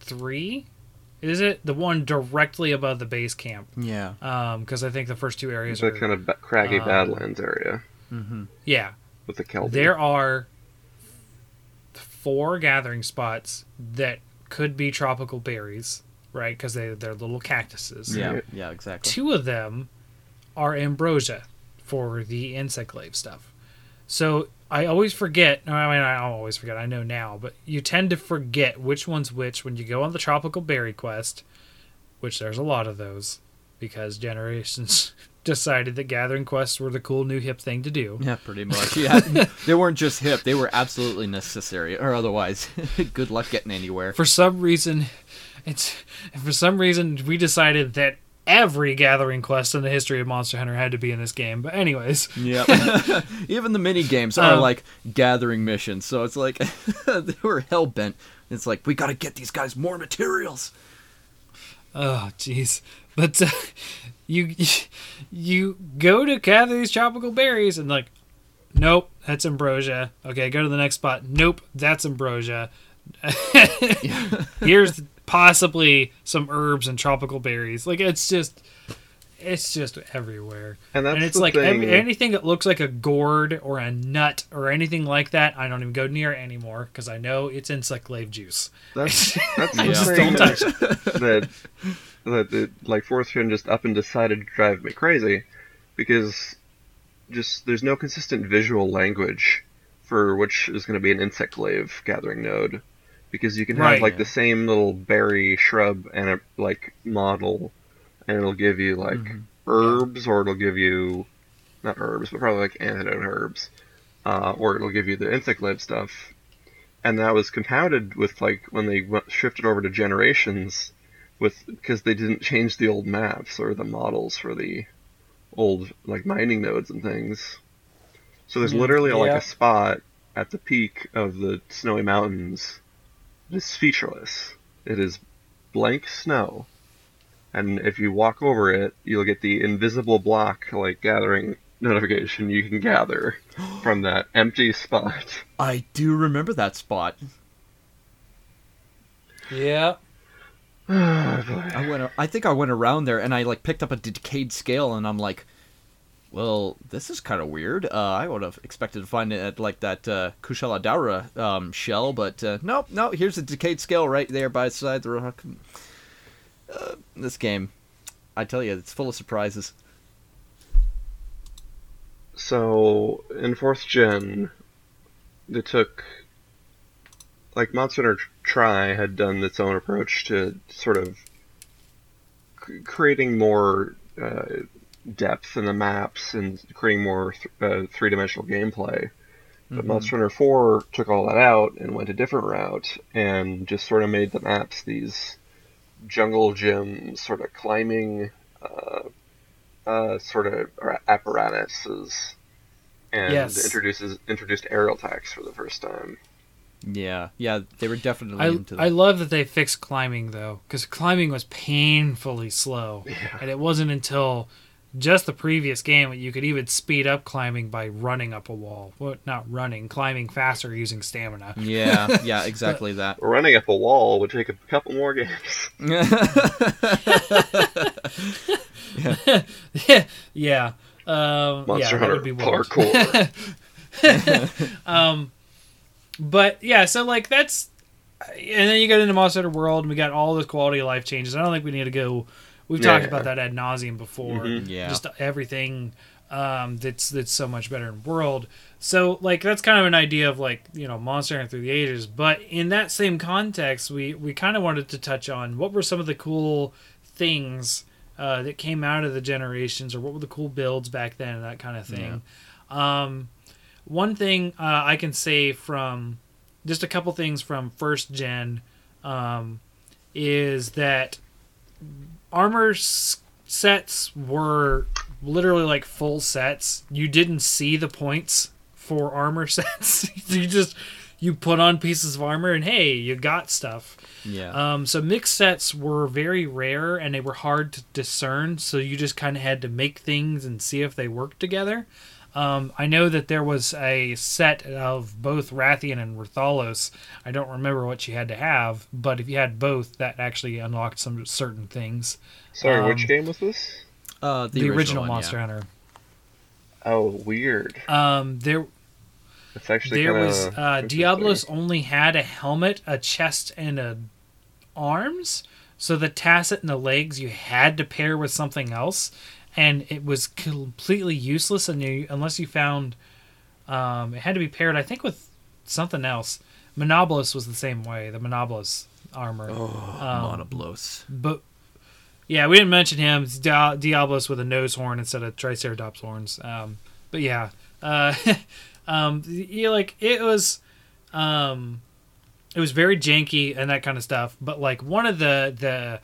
three, is it the one directly above the base camp? yeah Because I think the first two areas the are kind of ba- craggy um, Badlands area mm-hmm. yeah. with the Kelbi. There are four gathering spots that could be tropical berries, right? Because they they're little cactuses. yeah Right. yeah exactly Two of them are ambrosia for the insect glaive stuff. So I always forget. I mean, I always forget. I know now, but you tend to forget which one's which when you go on the tropical berry quest, which there's a lot of those, because generations <laughs> decided that gathering quests were the cool new hip thing to do. Yeah, pretty much. <laughs> Yeah, they weren't just hip; they were absolutely necessary, or otherwise, <laughs> good luck getting anywhere. for some reason it's for some reason we decided that every gathering quest in the history of monster hunter had to be in this game but anyways. Yeah, <laughs> even the mini games are Um, like gathering missions, so it's like <laughs> they were hell bent. It's like we got to get these guys more materials. oh jeez. But uh, you you go to gather these tropical berries and like nope that's ambrosia. Okay go to the next spot. Nope that's ambrosia. <laughs> Here's possibly some herbs and tropical berries. Like it's just it's just everywhere. And that's and it's like anything that looks like a gourd or a nut or anything like that, I don't even go near it anymore because I know it's insect glaive juice. That's <laughs> that's I just don't touch that that it, like fourth gen just up and decided to drive me crazy because just there's no consistent visual language for which is going to be an insect glaive gathering node because you can have Right. like the same little berry shrub and a like model and it'll give you like Mhm. herbs or it'll give you not herbs but probably like antidote herbs uh, or it'll give you the insect glaive stuff and that was compounded with like when they went, shifted over to generations with because they didn't change the old maps or the models for the old like mining nodes and things so there's Yeah. literally like a spot at the peak of the snowy mountains it is featureless it is blank snow and if you walk over it you'll get the invisible block like gathering notification you can gather <gasps> from that empty spot I do remember that spot. Yeah. <sighs> Oh. I went. I think I went around there and I like picked up a decayed scale and I'm like, well, this is kind of weird. Uh, I would have expected to find it at like that uh, Kushala Daora um, shell, but uh, nope, no. Here's a decayed scale right there by the side the rock. Uh, this game, I tell you, it's full of surprises. So in fourth gen, they took like Monster Tri had done its own approach to sort of creating more uh, depth in the maps and creating more th- uh, three-dimensional gameplay. But Mhm. Monster Hunter 4 took all that out and went a different route and just sort of made the maps these jungle gym sort of climbing uh, uh, sort of apparatuses and Yes. introduces introduced aerial attacks for the first time. Yeah, yeah, they were definitely I, into that. I love that they fixed climbing though, because climbing was painfully slow, <laughs> Yeah. and it wasn't until just the previous game you could even speed up climbing by running up a wall. Well, not running, climbing faster using stamina. yeah, <laughs> yeah, exactly that. Running up a wall would take a couple more games. yeah, <laughs> <laughs> yeah, um, Monster yeah, Hunter would be wild. parkour. um, but yeah, so like that's, and then you get into Monster Hunter World, and we got all those quality of life changes. I don't think we need to go. We've talked Yeah. about that ad nauseum before. Mhm. Yeah. just everything um, that's that's so much better in World. So like that's kind of an idea of like you know Monster Hunter through the ages. But in that same context, we we kind of wanted to touch on what were some of the cool things uh, that came out of the generations, or what were the cool builds back then, and that kind of thing. Um, one thing uh, I can say from just a couple things from first gen um, is that armor s- sets were literally like full sets. You didn't see the points for armor <laughs> sets. you just you put on pieces of armor and hey, you got stuff. yeah. Um, so mixed sets were very rare and they were hard to discern. So you just kind of had to make things and see if they worked together. Um, I know that there was a set of both Rathian and Rathalos. I don't remember what you had to have, but if you had both, that actually unlocked some certain things. Sorry, Um, which game was this? uh, The, original, one, Monster yeah. Hunter. Oh, weird. Um, there It's actually there was uh. Diablos only had a helmet, a chest, and a arms. So the tasset and the legs you had to pair with something else, and it was completely useless. And you, unless you found, um, it had to be paired. I think with something else. Monobolus was the same way. The Monobolus armor. Oh, Um, Monoblos. but yeah, we didn't mention him. It's Dia- Diablos with a nose horn instead of Triceratops horns. Um, but yeah, uh, <laughs> um, yeah, like it was, um, it was very janky and that kind of stuff. But like one of the the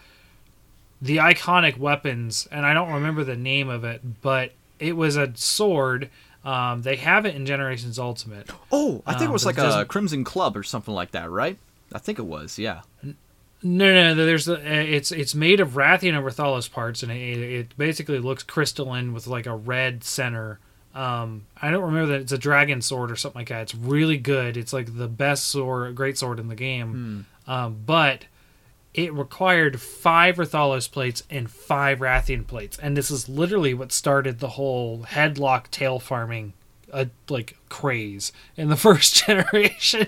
the iconic weapons, and I don't remember the name of it, but it was a sword. Um, they have it in Generations Ultimate. Oh, I think Um, it was like it a Crimson Club or something like that, right? I think it was, yeah. No, no, no. There's the, it's it's made of Rathian and Rathalos parts, and it, it basically looks crystalline with like a red center. Um, I don't remember that it's a dragon sword or something like that. It's really good. It's like the best sword, great sword in the game. Um, but it required five Rathalos plates and five Rathian plates, and this is literally what started the whole headlock tail farming, uh, like craze in the <laughs> first <laughs> generation.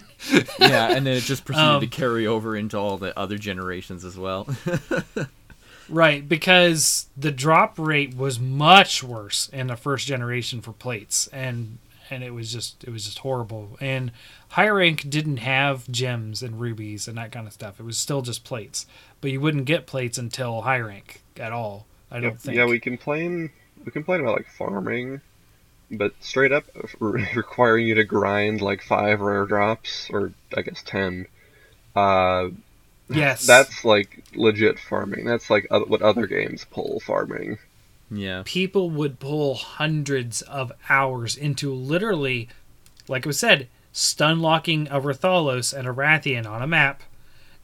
yeah, and then it just proceeded Um, to carry over into all the other generations as well. <laughs> Right, because the drop rate was much worse in the first generation for plates, and and it was just it was just horrible. And high rank didn't have gems and rubies and that kind of stuff. It was still just plates, but you wouldn't get plates until high rank at all. I don't think. Yeah, we complain. We complain about like farming, but straight up re- <laughs> requiring you to grind like five rare drops, or I guess ten. Uh, yes, that's like legit farming. That's like what other games pull farming. Yeah. people would pull hundreds of hours into literally, like I said, stun locking a Rathalos and a Rathian on a map,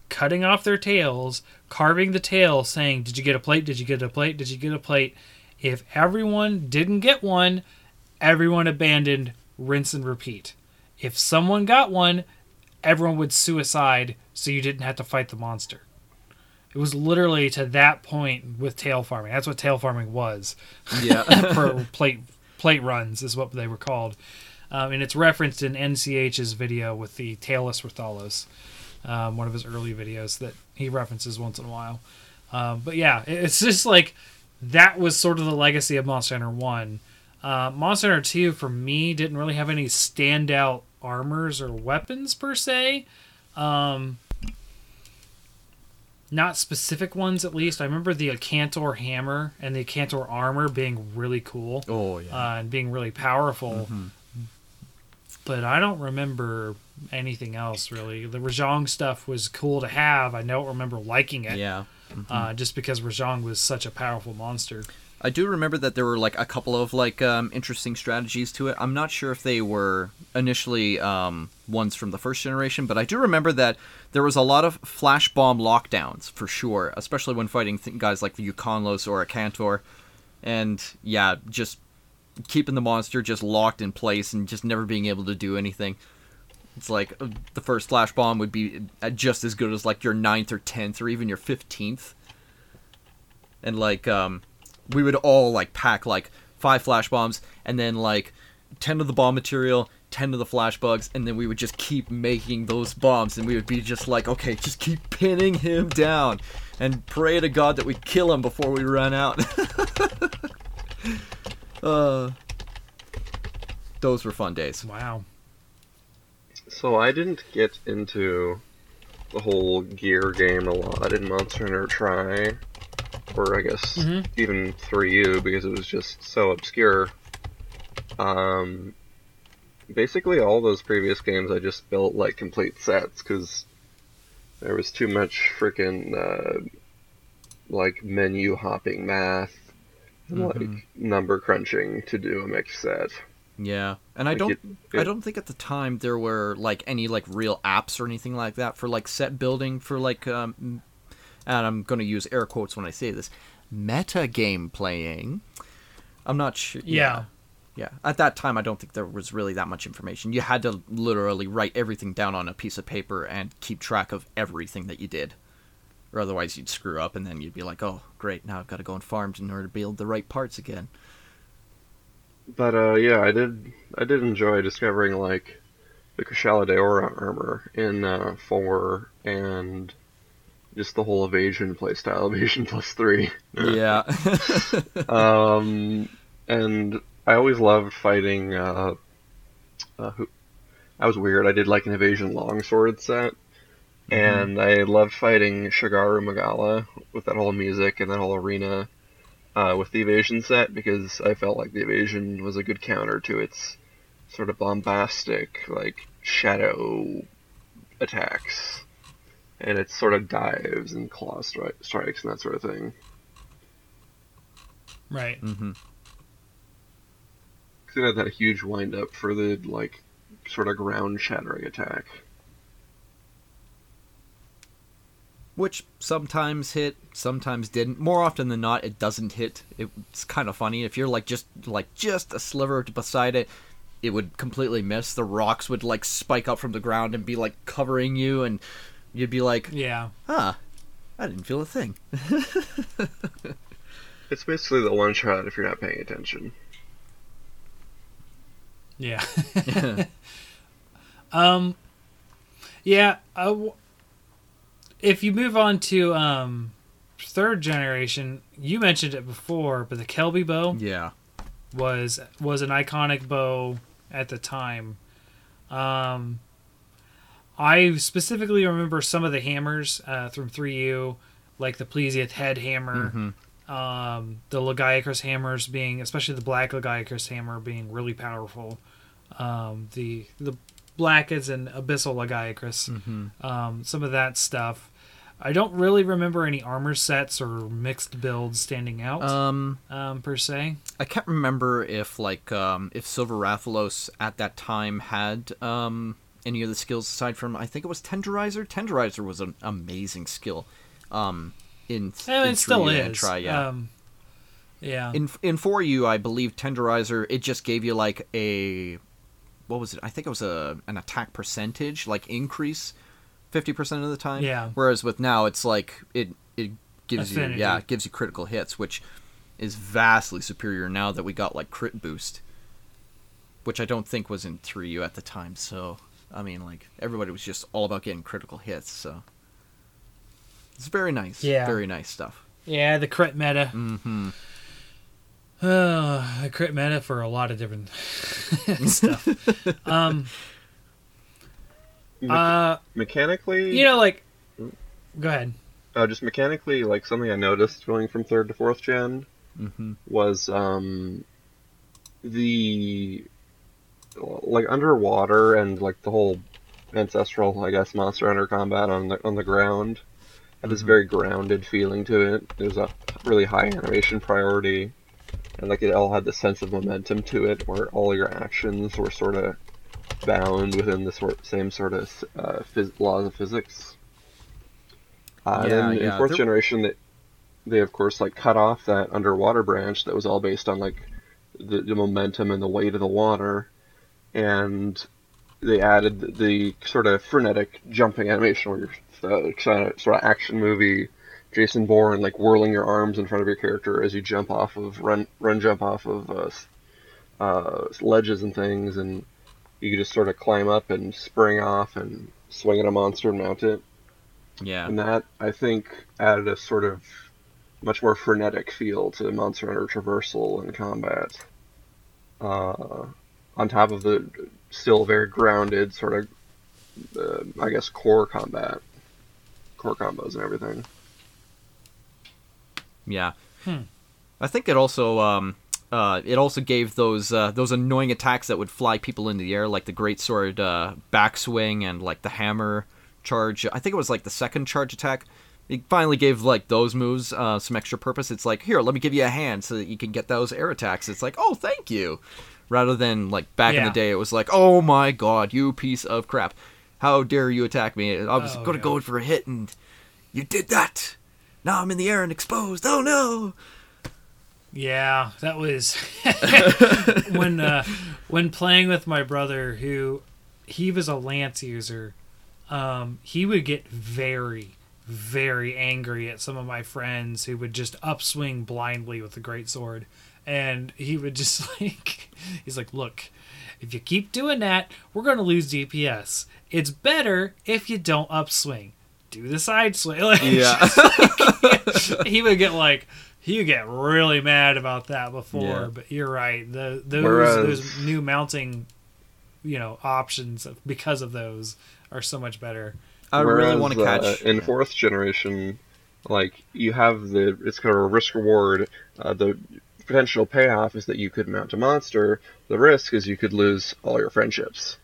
cutting off their tails, carving the tail, saying, Did you get a plate? Did you get a plate? Did you get a plate? If everyone didn't get one, everyone abandoned, rinse and repeat. If someone got one, everyone would suicide so you didn't have to fight the monster. It was literally to that point with tail farming. That's what tail farming was Yeah. <laughs> for plate plate runs is what they were called, um, and it's referenced in NCH's video with the tailless Rathalos, um, one of his early videos that he references once in a while. Um, but yeah, it's just like that was sort of the legacy of Monster Hunter One. Uh, Monster Hunter Two for me didn't really have any standout armors or weapons per se. Um, not specific ones, at least. I remember the Akantor hammer and the Akantor armor being really cool oh yeah. uh, and being really powerful. Mhm. But I don't remember anything else really. The Rajang stuff was cool to have. I don't remember liking it, yeah. uh, just because Rajang was such a powerful monster. I do remember that there were like a couple of like um, interesting strategies to it. I'm not sure if they were initially um, ones from the first generation, but I do remember that there was a lot of flash bomb lockdowns for sure, especially when fighting th- guys like the Ukanlos or Akantor, and yeah, just keeping the monster just locked in place and just never being able to do anything. It's like uh, the first flash bomb would be uh, just as good as like your ninth or tenth or even your fifteenth and like um we would all like pack like five flash bombs and then like 10 of the bomb material 10 of the flash bugs and then we would just keep making those bombs and we would be just like okay just keep pinning him down and pray to god that we kill him before we run out. <laughs> Uh those were fun days. Wow. So I didn't get into the whole gear game a lot in Monster Hunter Tri, or I guess Mhm. even 3U because it was just so obscure. Um, basically all those previous games I just built like complete sets because there was too much freaking uh, like menu hopping math and Mhm. like number crunching to do a mixed set. yeah and i don't it- I don't think at the time there were like any like real apps or anything like that for like set building for like um and I'm going to use air quotes when I say this meta game playing. I'm not sure. Yeah. Yeah. At that time I don't think there was really that much information. You had to literally write everything down on a piece of paper and keep track of everything that you did. Or otherwise you'd screw up and then you'd be like, "Oh, great, now I've got to go and farm in order to build the right parts again." But uh, yeah, I did. I did enjoy discovering like the Kushala Daora armor in uh, four and just the whole evasion playstyle, <laughs> evasion plus three. yeah. <laughs> um, and I always loved fighting. Uh, uh, who, I was weird. I did like an evasion longsword set, and I loved fighting Shagaru Magala with that whole music and that whole arena uh, with the evasion set because I felt like the evasion was a good counter to its sort of bombastic, like shadow attacks, and its sort of dives and claw stri- strikes and that sort of thing. Right. Mm-hmm. Cause it had that huge wind up for the like sort of ground shattering attack. which sometimes hit, sometimes didn't. More often than not, it doesn't hit. It's kind of funny if you're like just like just a sliver beside it, it would completely miss. The rocks would like spike up from the ground and be like covering you, and you'd be like, Yeah. "Huh, I didn't feel a thing." <laughs> It's basically the one shot if you're not paying attention. Yeah. <laughs> um. Yeah. I w- if you move on to um, third generation, you mentioned it before, but the Kelbi bow yeah, was was an iconic bow at the time. Um, I specifically remember some of the hammers uh, from 3U, like the Plesioth head hammer, Mhm. um, the Lagiacrus hammers being, especially the black Lagiacrus hammer being really powerful. Um, the the Blackets and Abyssal Lagiacrus, Mhm. um, some of that stuff. I don't really remember any armor sets or mixed builds standing out um, um, per se. I can't remember if like um if Silver Rathalos at that time had um any of the skills aside from I think it was Tenderizer. Tenderizer was an amazing skill. Um, in, Eh, in it still 3U is. Tri, yeah. Um, yeah. in in 4U, I believe Tenderizer it just gave you like a what was it? I think it was a an attack percentage like increase fifty percent of the time. Yeah. Whereas with now, it's like it it gives Affinity. you yeah it gives you critical hits, which is vastly superior now that we got like crit boost, which I don't think was in three U at the time. So I mean, like everybody was just all about getting critical hits. So it's very nice. Yeah. Very nice stuff. Yeah, the crit meta. Mm-hmm. Uh, the crit meta for a lot of different <laughs> stuff. um, Me- uh, mechanically, you know, like, go ahead. uh, just mechanically, like something I noticed going from third to fourth gen Mm-hmm. was um, the like underwater and like the whole ancestral, I guess, monster hunter combat on the on the ground had this Mhm. very grounded feeling to it. There's a really high animation priority, and like it all had this sense of momentum to it, where all your actions were sort of bound within the sort same sort of uh, phys- laws of physics. Uh, Yeah, and then yeah, in fourth there- generation, they, they of course like cut off that underwater branch that was all based on like the, the momentum and the weight of the water, and they added the, the sort of frenetic jumping animation where you're uh, sort of action movie Jason Bourne like whirling your arms in front of your character as you jump off of run run jump off of uh, uh, ledges and things, and you can just sort of climb up and spring off and swing at a monster and mount it. Yeah. And that I think added a sort of much more frenetic feel to Monster Hunter traversal and combat. Uh, on top of the still very grounded sort of, uh, I guess, core combat, core combos and everything. Yeah. Hmm. I think it also um uh it also gave those uh those annoying attacks that would fly people into the air like the great sword uh backswing and like the hammer charge. I think it was like the second charge attack. It finally gave like those moves uh some extra purpose. It's like, "Here, let me give you a hand so that you can get those air attacks." It's like, "Oh, thank you." Rather than like back in the day it was like, "Oh my god, you piece of crap. How dare you attack me? I was Oh, going to yeah. go for a hit and you did that." Now I'm in the air and exposed. Oh no! Yeah, that was <laughs> <laughs> when uh, when playing with my brother, who he was a lance user. Um, he would get very, very angry at some of my friends who would just upswing blindly with the great sword, and he would just <laughs> like, he's like, "Look, if you keep doing that, we're gonna lose DPS. It's better if you don't upswing. Do the side swing." <laughs> Like, Yeah. <laughs> he would get like he would get really mad about that before Yeah. but you're right the those Whereas- those new mounting you know options because of those are so much better I really want to catch. uh, in fourth generation, like you have the it's kind of a risk reward. Uh, the potential payoff is that you could mount a monster. The risk is you could lose all your friendships.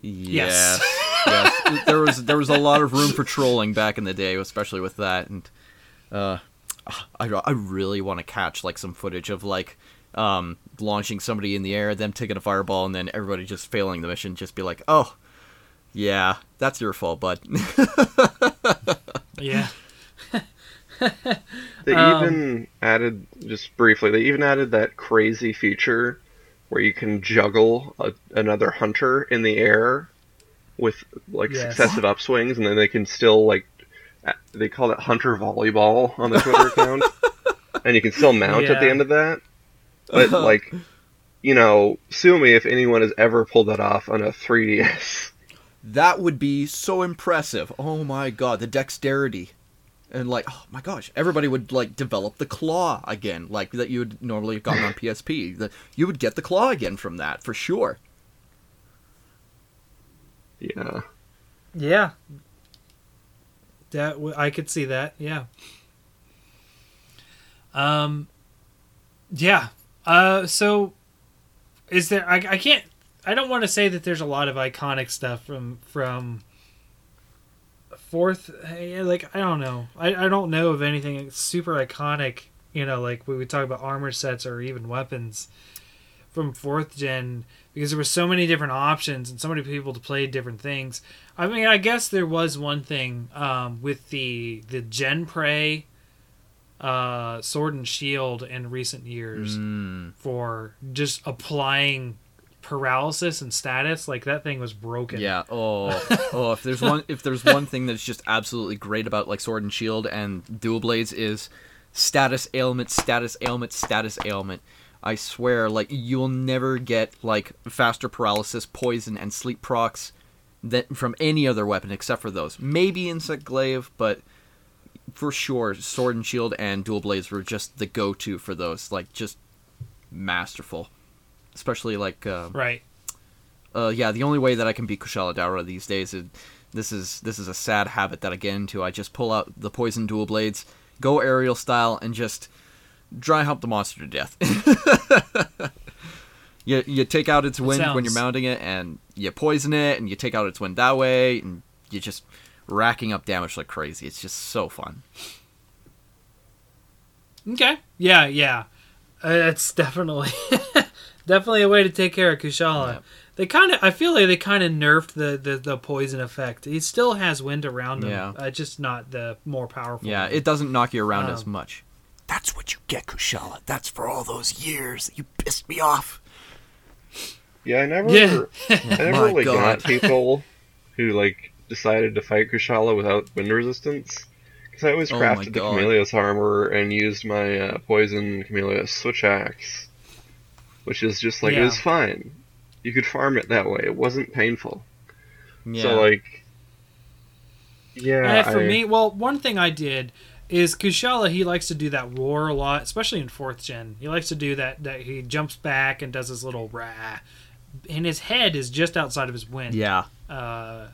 yes. Yes. <laughs> yes. There was there was a lot of room for trolling back in the day, especially with that. And uh, I I really want to catch like some footage of like um launching somebody in the air, them taking a fireball, and then everybody just failing the mission. Just be like, oh, yeah, that's your fault, bud. <laughs> yeah <laughs> They Um, even added just briefly. They even added that crazy feature where you can juggle a, another hunter in the air with like Yes. successive upswings, and then they can still like they call it hunter volleyball on the Twitter account, <laughs> and you can still mount at the end of that. But like, you know, sue me if anyone has ever pulled that off on a 3DS. that would be so impressive. Oh my god, the dexterity. And like, oh my gosh, everybody would like develop the claw again, like that you would normally have gotten on <laughs> PSP. That you would get the claw again from that for sure. Yeah. yeah that w- i could see that yeah um yeah uh so is there i, I can't i don't want to say that there's a lot of iconic stuff from from fourth eh, like i don't know i, I don't know of anything super iconic you know like when we talk about armor sets or even weapons from fourth gen because there were so many different options and so many people to play different things i mean i guess there was one thing um, with the the Genprey uh, sword and shield in recent years Mm. for just applying paralysis and status, like that thing was broken. Yeah. <laughs> Oh, oh. If there's one, if there's one thing that's just absolutely great about like Sword and Shield and Dual Blades is status ailment, status ailment, status ailment. I swear, like you'll never get like faster paralysis, poison, and sleep procs that from any other weapon except for those. Maybe Insect Glaive, but for sure, Sword and Shield and Dual Blades were just the go-to for those. Like just masterful, especially like. Uh, Right. uh, yeah, the only way that I can beat Kushala Daora these days is this is this is a sad habit that I get into. I just pull out the poison dual blades, go aerial style, and just dry hump the monster to death. <laughs> you you take out its wind when you're mounting it, and you poison it, and you take out its wind that way, and you're just racking up damage like crazy. It's just so fun. Okay. Yeah, yeah. Uh, it's definitely <laughs> definitely a way to take care of Kushala. Yeah. They kind of I feel like they kind of nerfed the, the the poison effect. He still has wind around him. Yeah. Uh, just not the more powerful. Yeah, one. it doesn't knock you around as Um, much. That's what you get, Kushala. That's for all those years that you pissed me off. Yeah, I never, Yeah. <laughs> I <laughs> never My really God. got <laughs> people who like decided to fight Kushala without wind resistance. Because I always Oh crafted the God. Chameleos armor and used my uh, poison Chameleos switch axe, which is just like it was fine. You could farm it that way. It wasn't painful. Yeah. So like, yeah, Uh, for I- me, well, one thing I did is Kushala. He likes to do that roar a lot, especially in fourth gen. He likes to do that. That he jumps back and does his little rah, and his head is just outside of his wind. yeah. Uh,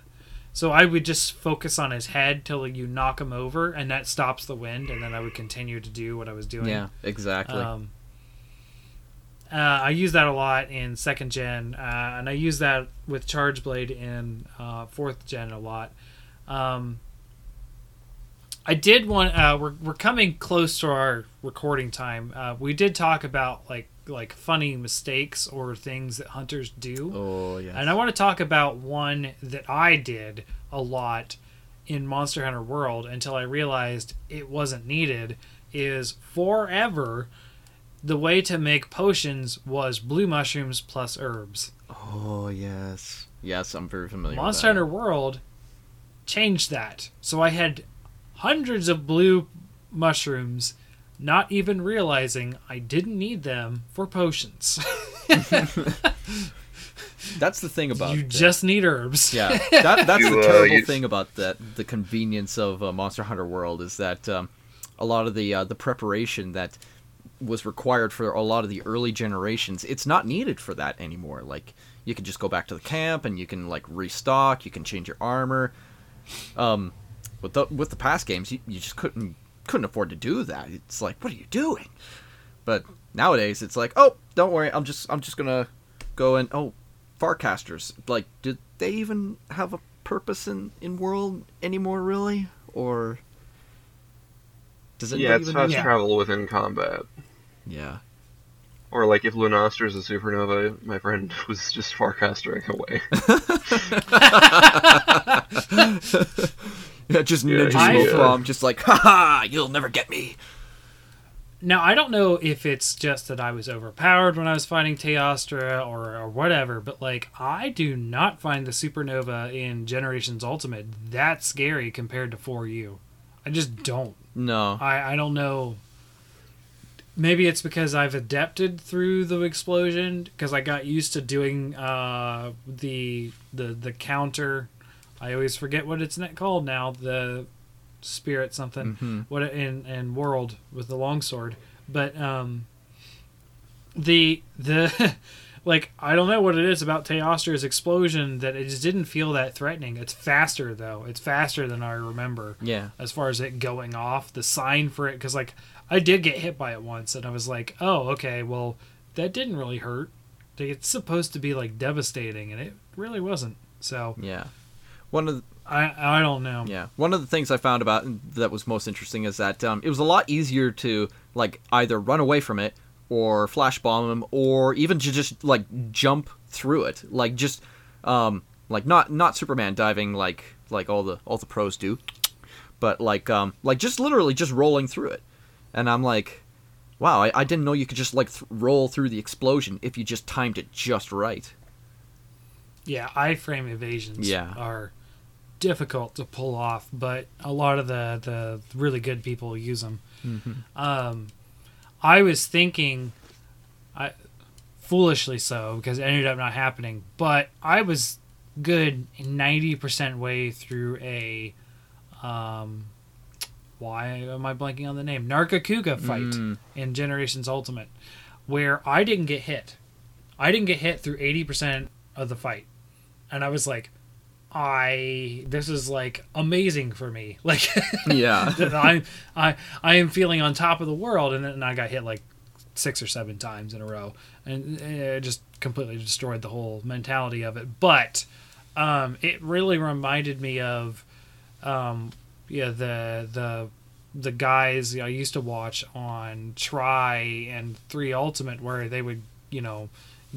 so I would just focus on his head till you knock him over, and that stops the wind, and then I would continue to do what I was doing. Yeah, exactly. Um, uh, I use that a lot in second gen, uh, and I use that with Charge Blade in uh, fourth gen a lot. Um, I did want. Uh, we're we're coming close to our recording time. Uh, we did talk about like like funny mistakes or things that hunters do. oh yeah. And I want to talk about one that I did a lot in Monster Hunter World until I realized it wasn't needed. Is forever the way to make potions was blue mushrooms plus herbs. Oh yes, yes, I'm very familiar. Monster with that. Hunter World changed that. So I had hundreds of blue mushrooms, not even realizing I didn't need them for potions. <laughs> That's the thing about you it. just need herbs. yeah. <laughs> That, that's You, the uh, terrible you- thing about that. The convenience of uh, Monster Hunter World is that um, a lot of the uh, the preparation that was required for a lot of the early generations, it's not needed for that anymore. Like you can just go back to the camp and you can like restock. You can change your armor. Um, with the with the past games, you, you just couldn't couldn't afford to do that. It's like, what are you doing? But nowadays, it's like, oh, don't worry, I'm just I'm just gonna go and oh, Farcasters. Like, did they even have a purpose in in world anymore? Really, or does it? yeah, it's fast travel within combat. Yeah. Or like if Lunastra is a supernova, my friend <laughs> was just farcastering away. <laughs> Yeah, just Yeah, ninja he- smoke uh, bomb, just like, haha, you'll never get me. Now I don't know if it's just that I was overpowered when I was fighting Teostra or, or whatever, but like I do not find the supernova in Generations Ultimate that scary compared to 4U. I just don't. No. I, I don't know. Maybe it's because I've adapted through the explosion because I got used to doing uh, the the the counter. I always forget what it's called now. The spirit something Mhm. what in in world with the longsword, but um, the the <laughs> like I don't know what it is about Teostra's explosion that it just didn't feel that threatening. It's faster though. It's faster than I remember Yeah. as far as it going off the sign for it because like i did get hit by it once and i was like oh okay well that didn't really hurt. Like, it's supposed to be like devastating and it really wasn't so. Yeah. One of the, i i don't know. Yeah, one of the things I found about that was most interesting is that um, it was a lot easier to like either run away from it or flash bomb them or even to just like jump through it, like just um, like not not Superman diving like like all the all the pros do, but like um, like just literally just rolling through it, and I'm like, wow, I, I didn't know you could just like th- roll through the explosion if you just timed it just right. Yeah, iframe evasions Yeah. are difficult to pull off, but a lot of the the really good people use them. Um, I was thinking, I foolishly so because it ended up not happening, but I was good ninety percent way through a, um, why am I blanking on the name? Nargacuga fight Mm. in Generations Ultimate, where I didn't get hit. I didn't get hit through eighty percent of the fight, and I was like, I this is like amazing for me. <laughs> Like Yeah. <laughs> I I I am feeling on top of the world, and then I got hit like six or seven times in a row, and it just completely destroyed the whole mentality of it. But um, it really reminded me of um, yeah the the the guys I used to watch on Tri and Three Ultimate, where they would you know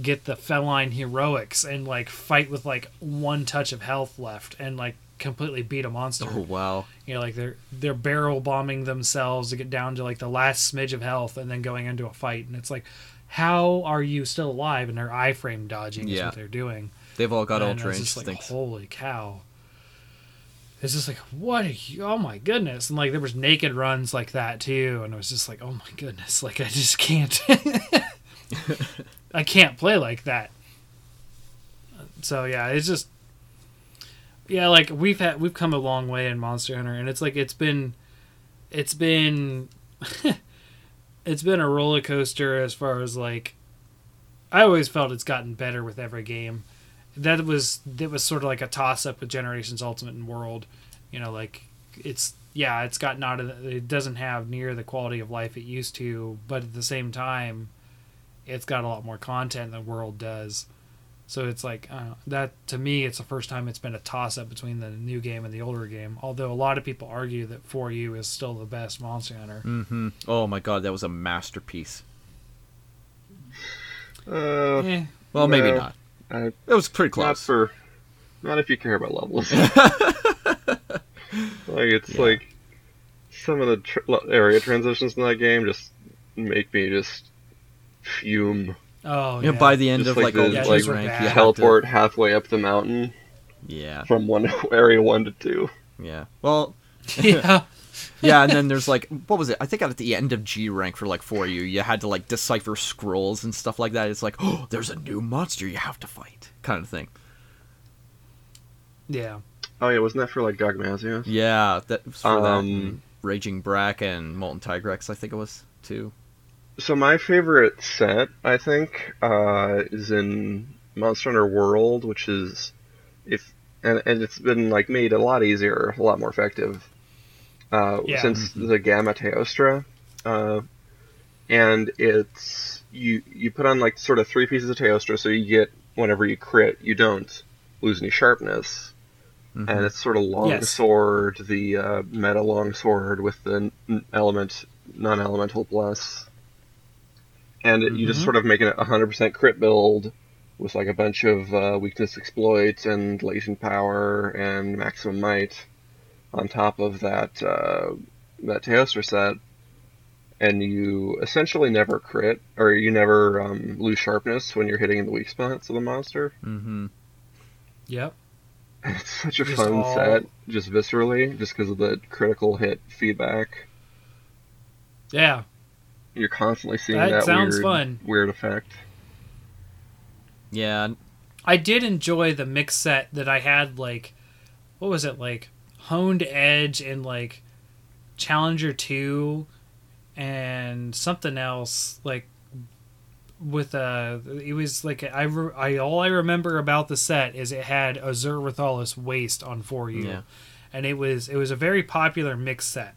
get the feline heroics and like fight with like one touch of health left and like completely beat a monster. Oh wow. you know like they're they're barrel bombing themselves to get down to like the last smidge of health and then going into a fight. And it's like how are you still alive? And they're iframe dodging is Yeah. what they're doing. They've all got and ultra like holy cow it's just like what you oh my goodness. And like there was naked runs like that too. And it was just like oh my goodness <laughs> like i just can't. <laughs> I can't play like that. So yeah it's just yeah like we've had we've come a long way in monster hunter. And it's like it's been it's been <laughs> it's been a roller coaster as far as like i always felt it's gotten better with every game that was that was sort of like a toss up with generations ultimate and world you know like it's yeah it's gotten out of the, it doesn't have near the quality of life it used to but at the same time it's got a lot more content than world does so it's like uh, that to me it's the first time it's been a toss up between the new game and the older game although a lot of people argue that 4u is still the best monster hunter Mm-hmm. Oh my god, that was a masterpiece. Uh, Eh, Well, maybe No. not. I, It was pretty close. not close. for, not if you care about levels. <laughs> like it's Yeah. like some of the tr- area transitions in that game just make me just fume. oh You know, yeah. by the end Just of like like the- the like rank, bad. you have Teleport halfway up the mountain yeah, from one <laughs> area one to two. yeah. Well, <laughs> yeah yeah, and then there's like what was it? I think at the end of G rank for like 4U, you had to like decipher scrolls and stuff like that. It's like, oh, there's a new monster you have to fight, kind of thing. yeah Oh yeah, wasn't that for like Gogmazios? Yeah, that was for that. Um, and Raging Brack and Molten Tigrex, I think it was too. So my favorite set, I think, uh, is in Monster Hunter World, which is if and and it's been like made a lot easier, a lot more effective, uh, Yeah. since the Gamma Teostra, uh, and it's you you put on like sort of three pieces of Teostra, so you get whenever you crit, you don't lose any sharpness. Mhm. And it's sort of long Yes. sword, the uh, meta long sword with the n- element non-elemental plus, and it, you just Mhm. sort of make it a hundred percent crit build with like a bunch of uh, weakness exploits and latent power and maximum might on top of that uh, that Teostra set, and you essentially never crit or you never um, lose sharpness when you're hitting the weak spots of the monster. Mm-hmm. yep <laughs> It's such a Just fun all- set, just viscerally, just because of the critical hit feedback. yeah You're constantly seeing That that, sounds weird, fun. weird effect. Yeah, I did enjoy the mix set that I had like what was it like honed edge and like Challenger 2 and something else like with a it was like I, re- I all I remember about the set is it had Azure Rathalos waist on 4U, Yeah. and it was it was a very popular mix set.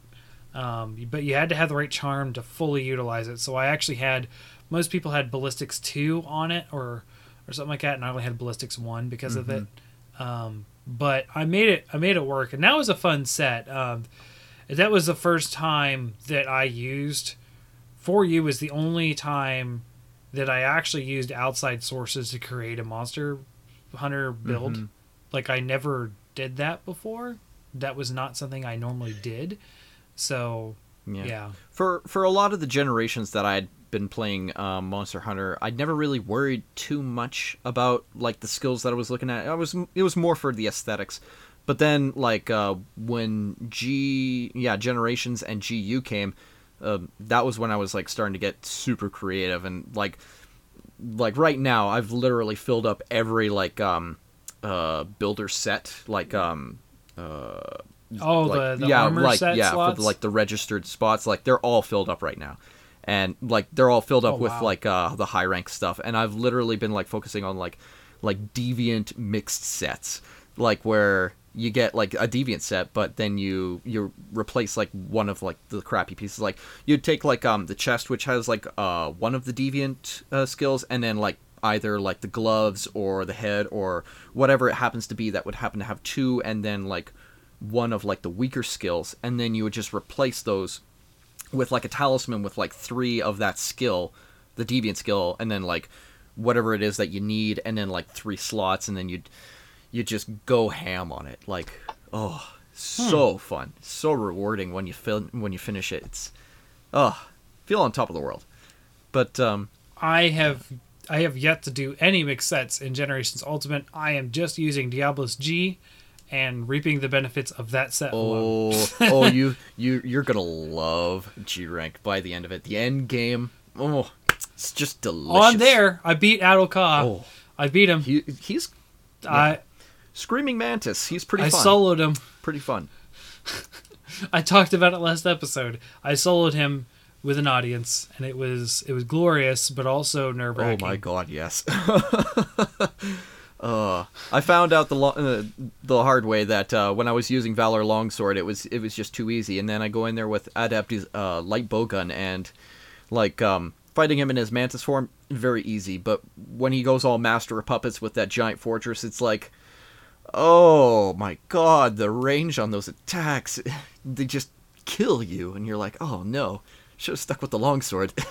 Um, but you had to have the right charm to fully utilize it. So I actually had most people had ballistics 2 on it or or something like that and I only had ballistics 1 because of it. Um, but I made it I made it work and that was a fun set um, that was the first time that I used 4U was the only time that I actually used outside sources to create a monster hunter build. Mhm. Like I never did that before. That was not something I normally did. So yeah. yeah, For for a lot of the generations that I had been playing um, Monster Hunter, I'd never really worried too much about like the skills that I was looking at. I was it was more for the aesthetics. But then like uh, when G yeah Generations and GU came, uh, that was when I was like starting to get super creative and like like right now I've literally filled up every like um uh builder set like um uh Oh, like, the, the yeah, like yeah, slots. for the, like the registered spots, like they're all filled up right now, and like they're all filled up Oh, with wow. like uh the high rank stuff, and I've literally been like focusing on like like deviant mixed sets, like where you get like a deviant set, but then you you replace like one of like the crappy pieces, like you'd take like um the chest which has like uh one of the deviant uh, skills, and then like either like the gloves or the head or whatever it happens to be that would happen to have two, and then like one of like the weaker skills and then you would just replace those with like a talisman with like three of that skill the deviant skill and then like whatever it is that you need and then like three slots and then you'd you just go ham on it. Like oh so fun. So rewarding when you fin- when you finish it. It's oh feel on top of the world. But um I have I have yet to do any mix sets in Generations Ultimate. I am just using Diablos G and reaping the benefits of that set oh, alone. Oh, oh, <laughs> you you you're gonna love G rank by the end of it. The end game, oh, it's just delicious. On there, I beat Ahtal-Ka. Oh. I beat him. he he's I screaming mantis. He's pretty I fun. soloed him. pretty fun. <laughs> I talked about it last episode. I soloed him with an audience, and it was it was glorious, but also nerve wracking. Oh my god, yes. <laughs> uh, I found out the lo- uh, the hard way that uh, when I was using Valor Longsword, it was it was just too easy, and then I go in there with Adept's uh, light bowgun and like um, fighting him in his mantis form, very easy. But when he goes all master of puppets with that giant fortress, it's like, oh my god, the range on those attacks, <laughs> they just kill you, and you're like, oh no, should have stuck with the longsword. <laughs>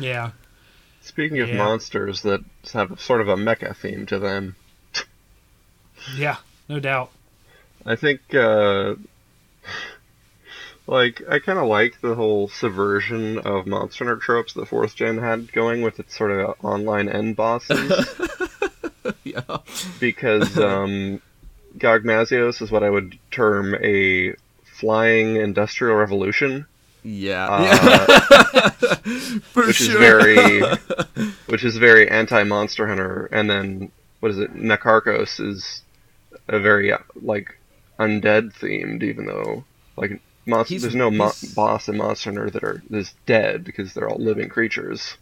Yeah. Speaking of Yeah. monsters that have sort of a mecha theme to them, Yeah. No doubt. I think, uh, like, I kind of like the whole subversion of Monster Hunter tropes that Fourth Gen had going with its sort of online end bosses, <laughs> yeah. because <laughs> um, Gogmazios is what I would term a flying industrial revolution, Yeah. uh, <laughs> which is very, <laughs> which is very anti-Monster Hunter, and then what is it? Nakarkos is a very uh, like undead themed, even though like monster, there's no mo- boss in Monster Hunter that are that's dead because they're all living creatures.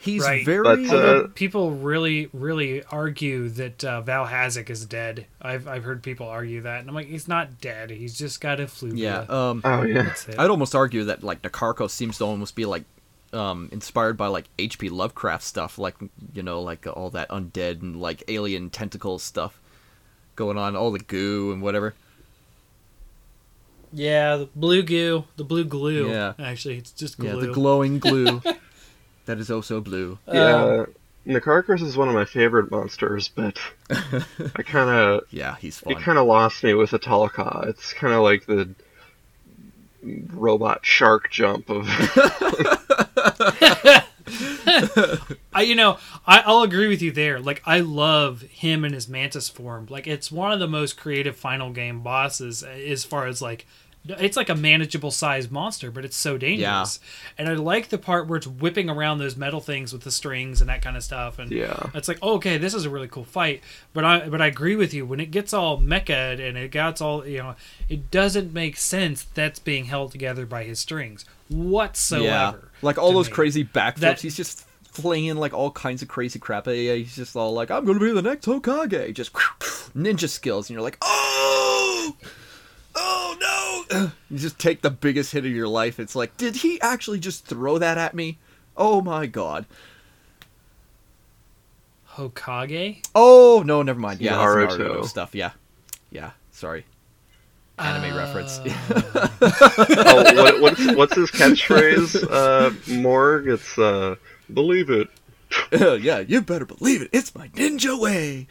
He's Right. very. But, uh, people really, really argue that uh, Vaal Hazak is dead. I've I've heard people argue that, and I'm like, he's not dead. He's just got a flu. yeah. Um, Oh yeah, I'd almost argue that like Nakarko seems to almost be like um, inspired by like H.P. Lovecraft stuff, like you know, like all that undead and like alien tentacle stuff going on, all the goo and whatever. Yeah, the blue goo, the blue glue. Yeah. actually, it's just glue. Yeah, the glowing glue <laughs> that is also blue. yeah. Nakarkos is one of my favorite monsters, but <laughs> I kind of Yeah, he's it fun. kind of lost me with Ahtal-Ka. It's kind of like the robot shark jump of <laughs> I, you know, I, I'll agree with you there. Like, I love him in his mantis form. Like, it's one of the most creative final game bosses uh, as far as like, it's like a manageable sized monster, but it's so dangerous. And I like the part where it's whipping around those metal things with the strings and that kind of stuff. And yeah. it's like, oh, okay, this is a really cool fight. But I, but I agree with you. When it gets all mecha and it gets all, you know, it doesn't make sense that's being held together by his strings whatsoever. yeah, like all those me. crazy backflips. That- he's just flinging like all kinds of crazy crap. Yeah, he's just all like, "I'm gonna be the next Hokage." Just <laughs> ninja skills, and you're like, "Oh, oh no!" You just take the biggest hit of your life. It's like, did he actually just throw that at me? Oh my god. Hokage. Oh no, never mind. Yeah, that's Naruto. Naruto stuff. Yeah, yeah. Sorry. Anime reference. <laughs> oh, what, what's what's his catchphrase? Uh, Morg. It's uh, believe it. <laughs> yeah, you better believe it. It's my ninja way.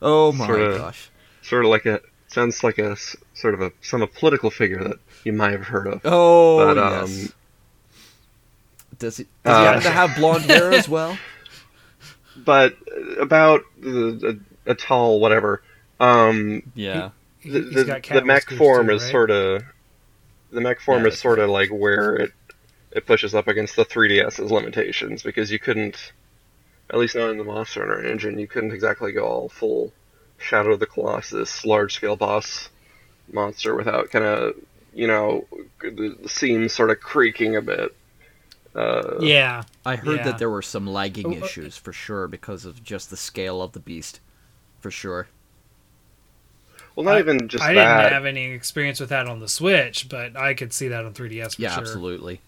Oh my Sorta- gosh. Sort of like a sounds like a sort of a some a political figure that you might have heard of. Oh But, um, yes. Does he, does he Uh, happen to have blonde hair as <laughs> well? But about the, a, a tall whatever. Um, Yeah. He- the, he's the, the mech form too, is sort of the mech form Yeah, is sort of like where it it pushes up against the 3DS's limitations because you couldn't, at least not in the Monster Hunter engine, you couldn't exactly go all full Shadow of the Colossus large scale boss monster without kind of you know the, the seams sort of creaking a bit. Uh, Yeah, I heard Yeah. that there were some lagging Oh, uh, issues for sure because of just the scale of the beast. For sure. Well, not I- even just I that. didn't have any experience with that on the Switch, but I could see that on 3DS for Yeah, sure. absolutely.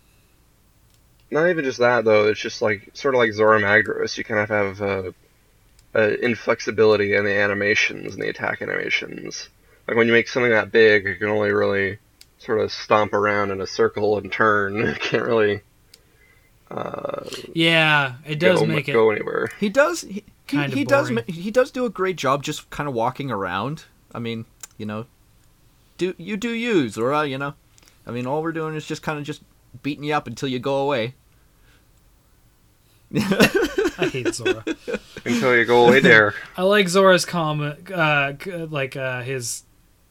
Not even just that though. It's just like sort of like Zora Magdaros. You kind of have uh, uh, inflexibility in the animations and the attack animations. Like when you make something that big, you can only really sort of stomp around in a circle and turn. <laughs> You can't really uh, Yeah, it does go, make it. go anywhere. He does. He, he, Kinda he does. He does do a great job just kind of walking around. I mean, you know, do you do use or uh, you know, I mean, all we're doing is just kind of just beating you up until you go away. <laughs> I hate Zora. Until you go away <laughs> there. I like Zora's comic, uh, like uh, his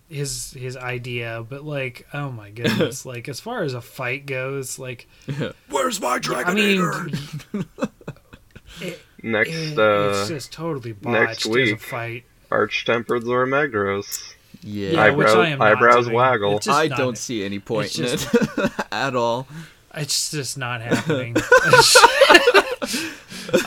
his his idea, but like, oh my goodness, <laughs> like as far as a fight goes, like, <laughs> Where's my dragon? I mean, it, Next, it- uh, it's just totally botched next as a week. fight. arch-tempered Zora Magdaros. Yeah, Yeah, which I am eyebrows doing. waggle. I not- don't see any point in it at all. It's just not happening.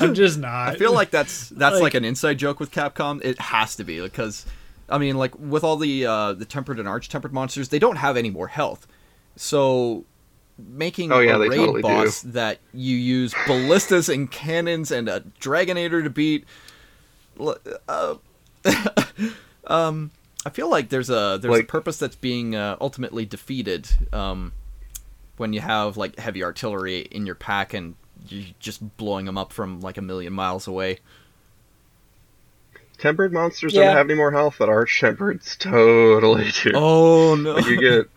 I'm just not. I feel like that's that's like, Like- an inside joke with Capcom. It has to be because, I mean, like with all the uh, the tempered and arch tempered monsters, they don't have any more health. So making Oh, yeah, a they raid totally do. boss that you use ballistas and cannons and a Dragonator to beat. Uh, <laughs> um, I feel like there's a there's a purpose that's being uh, ultimately defeated. Um, when you have like heavy artillery in your pack and you're just blowing them up from like a million miles away. Tempered monsters Yeah. don't have any more health, but arch-tempereds <laughs> totally do. Oh no! Like you get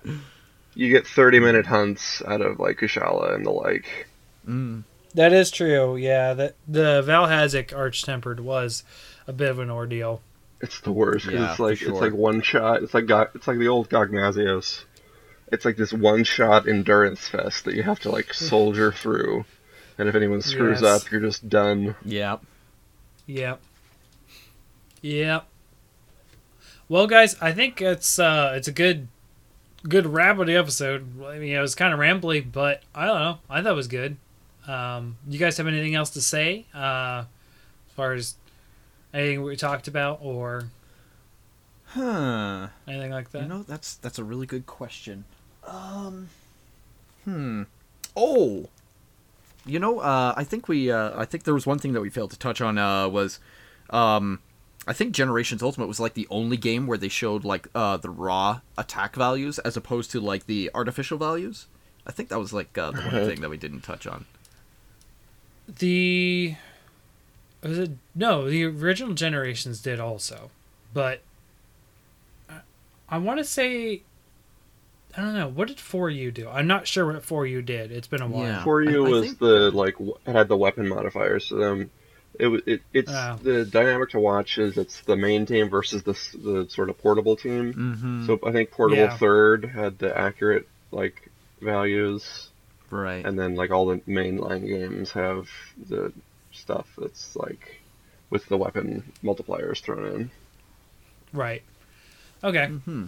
you get 30 minute hunts out of like Kushala and the like. Mm. that is true. Yeah, that the Vaal Hazak Arch Tempered was a bit of an ordeal. It's the worst 'cause Yeah, it's like sure. it's like one shot. It's like Go- it's like the old Gogmazios. It's like this one shot endurance fest that you have to like soldier through, and if anyone screws Yes. up, you're just done. Yeah. Yep. Yep. Well, guys, I think it's uh it's a good good wrap of the episode. I mean, it was kind of rambly, but I don't know. I thought it was good. Um, you guys have anything else to say uh, as far as anything we talked about or Huh. anything like that? You know, that's that's a really good question. Um. Hmm. Oh. You know, uh, I think we, uh, I think there was one thing that we failed to touch on, uh, was, um, I think Generations Ultimate was like the only game where they showed like uh, the raw attack values as opposed to like the artificial values. I think that was like uh, the one thing that we didn't touch on. The was it no the original generations did also, but I, I want to say I don't know what did 4U do. I'm not sure what 4U did. It's been a while. Yeah. 4U I- I was think- the like it had the weapon modifiers, so um, it was it, it's Oh. the dynamic to watch is it's the main team versus the the sort of portable team. Mm-hmm. So I think portable Yeah. third had the accurate like values, right. and then like all the mainline games have the stuff that's like with the weapon multipliers thrown in. Right. Okay. hmm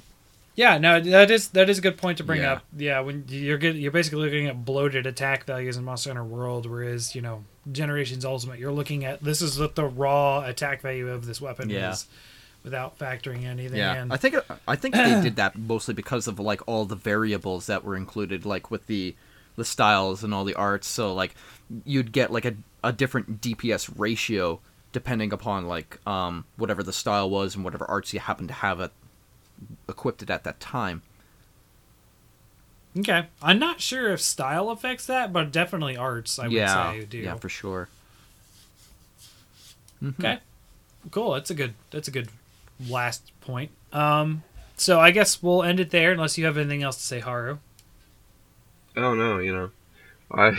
Yeah. No, that is that is a good point to bring Yeah. up. Yeah. When you're get, you're basically looking at bloated attack values in Monster Hunter World, whereas you know Generations Ultimate, you're looking at this is what the raw attack value of this weapon Yeah. is, without factoring anything Yeah, in. I think I think they <clears throat> did that mostly because of like all the variables that were included, like with the the styles and all the arts. So like you'd get like a a different DPS ratio depending upon like um whatever the style was and whatever arts you happen to have it equipped it at that time. Okay. I'm not sure if style affects that, but definitely arts, I yeah, would say do. yeah, for sure. Okay. Cool. That's a good that's a good last point. Um so I guess we'll end it there unless you have anything else to say, Haru. Oh no, you know, I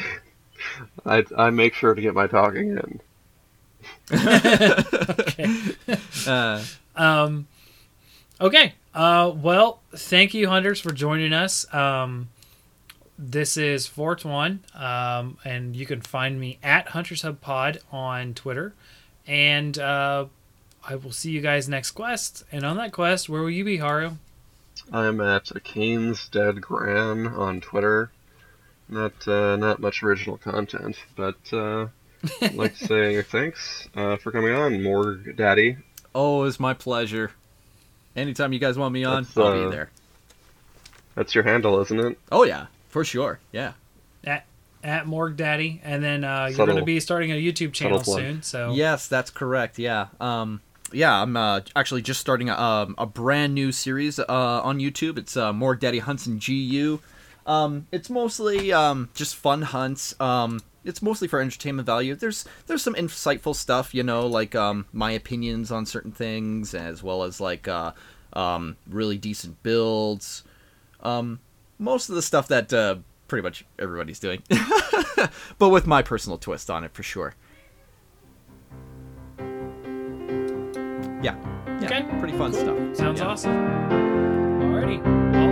<laughs> I I make sure to get my talking in. <laughs> <laughs> Uh, Um, okay. Uh, well, thank you, hunters, for joining us. Um, this is Fort One, um, and you can find me at Hunters Hub Pod on Twitter. And uh, I will see you guys next quest. And on that quest, where will you be, Haru? I'm at Kane's Dead Gran on Twitter. Not uh, not much original content, but uh, I'd like to <laughs> say thanks uh, for coming on, Morg Daddy. oh, it's my pleasure. Anytime you guys want me on, That's, I'll be uh, there. That's your handle, isn't it? Oh yeah, for sure. Yeah. At at Morg Daddy, and then uh, you're going to be starting a YouTube channel soon. So Yes, that's correct. Yeah. Um, yeah, I'm uh, actually just starting a, um, a brand new series uh, on YouTube. It's uh, Morg Daddy Hunts and GU. Um, it's mostly um, just fun hunts. Um, it's mostly for entertainment value. There's there's some insightful stuff, you know, like um, my opinions on certain things, as well as like uh, um, really decent builds. Um, most of the stuff that uh, pretty much everybody's doing, <laughs> but with my personal twist on it for sure. Yeah. Yeah. Okay. Pretty fun Cool. stuff. Sounds Yeah. awesome. Alrighty.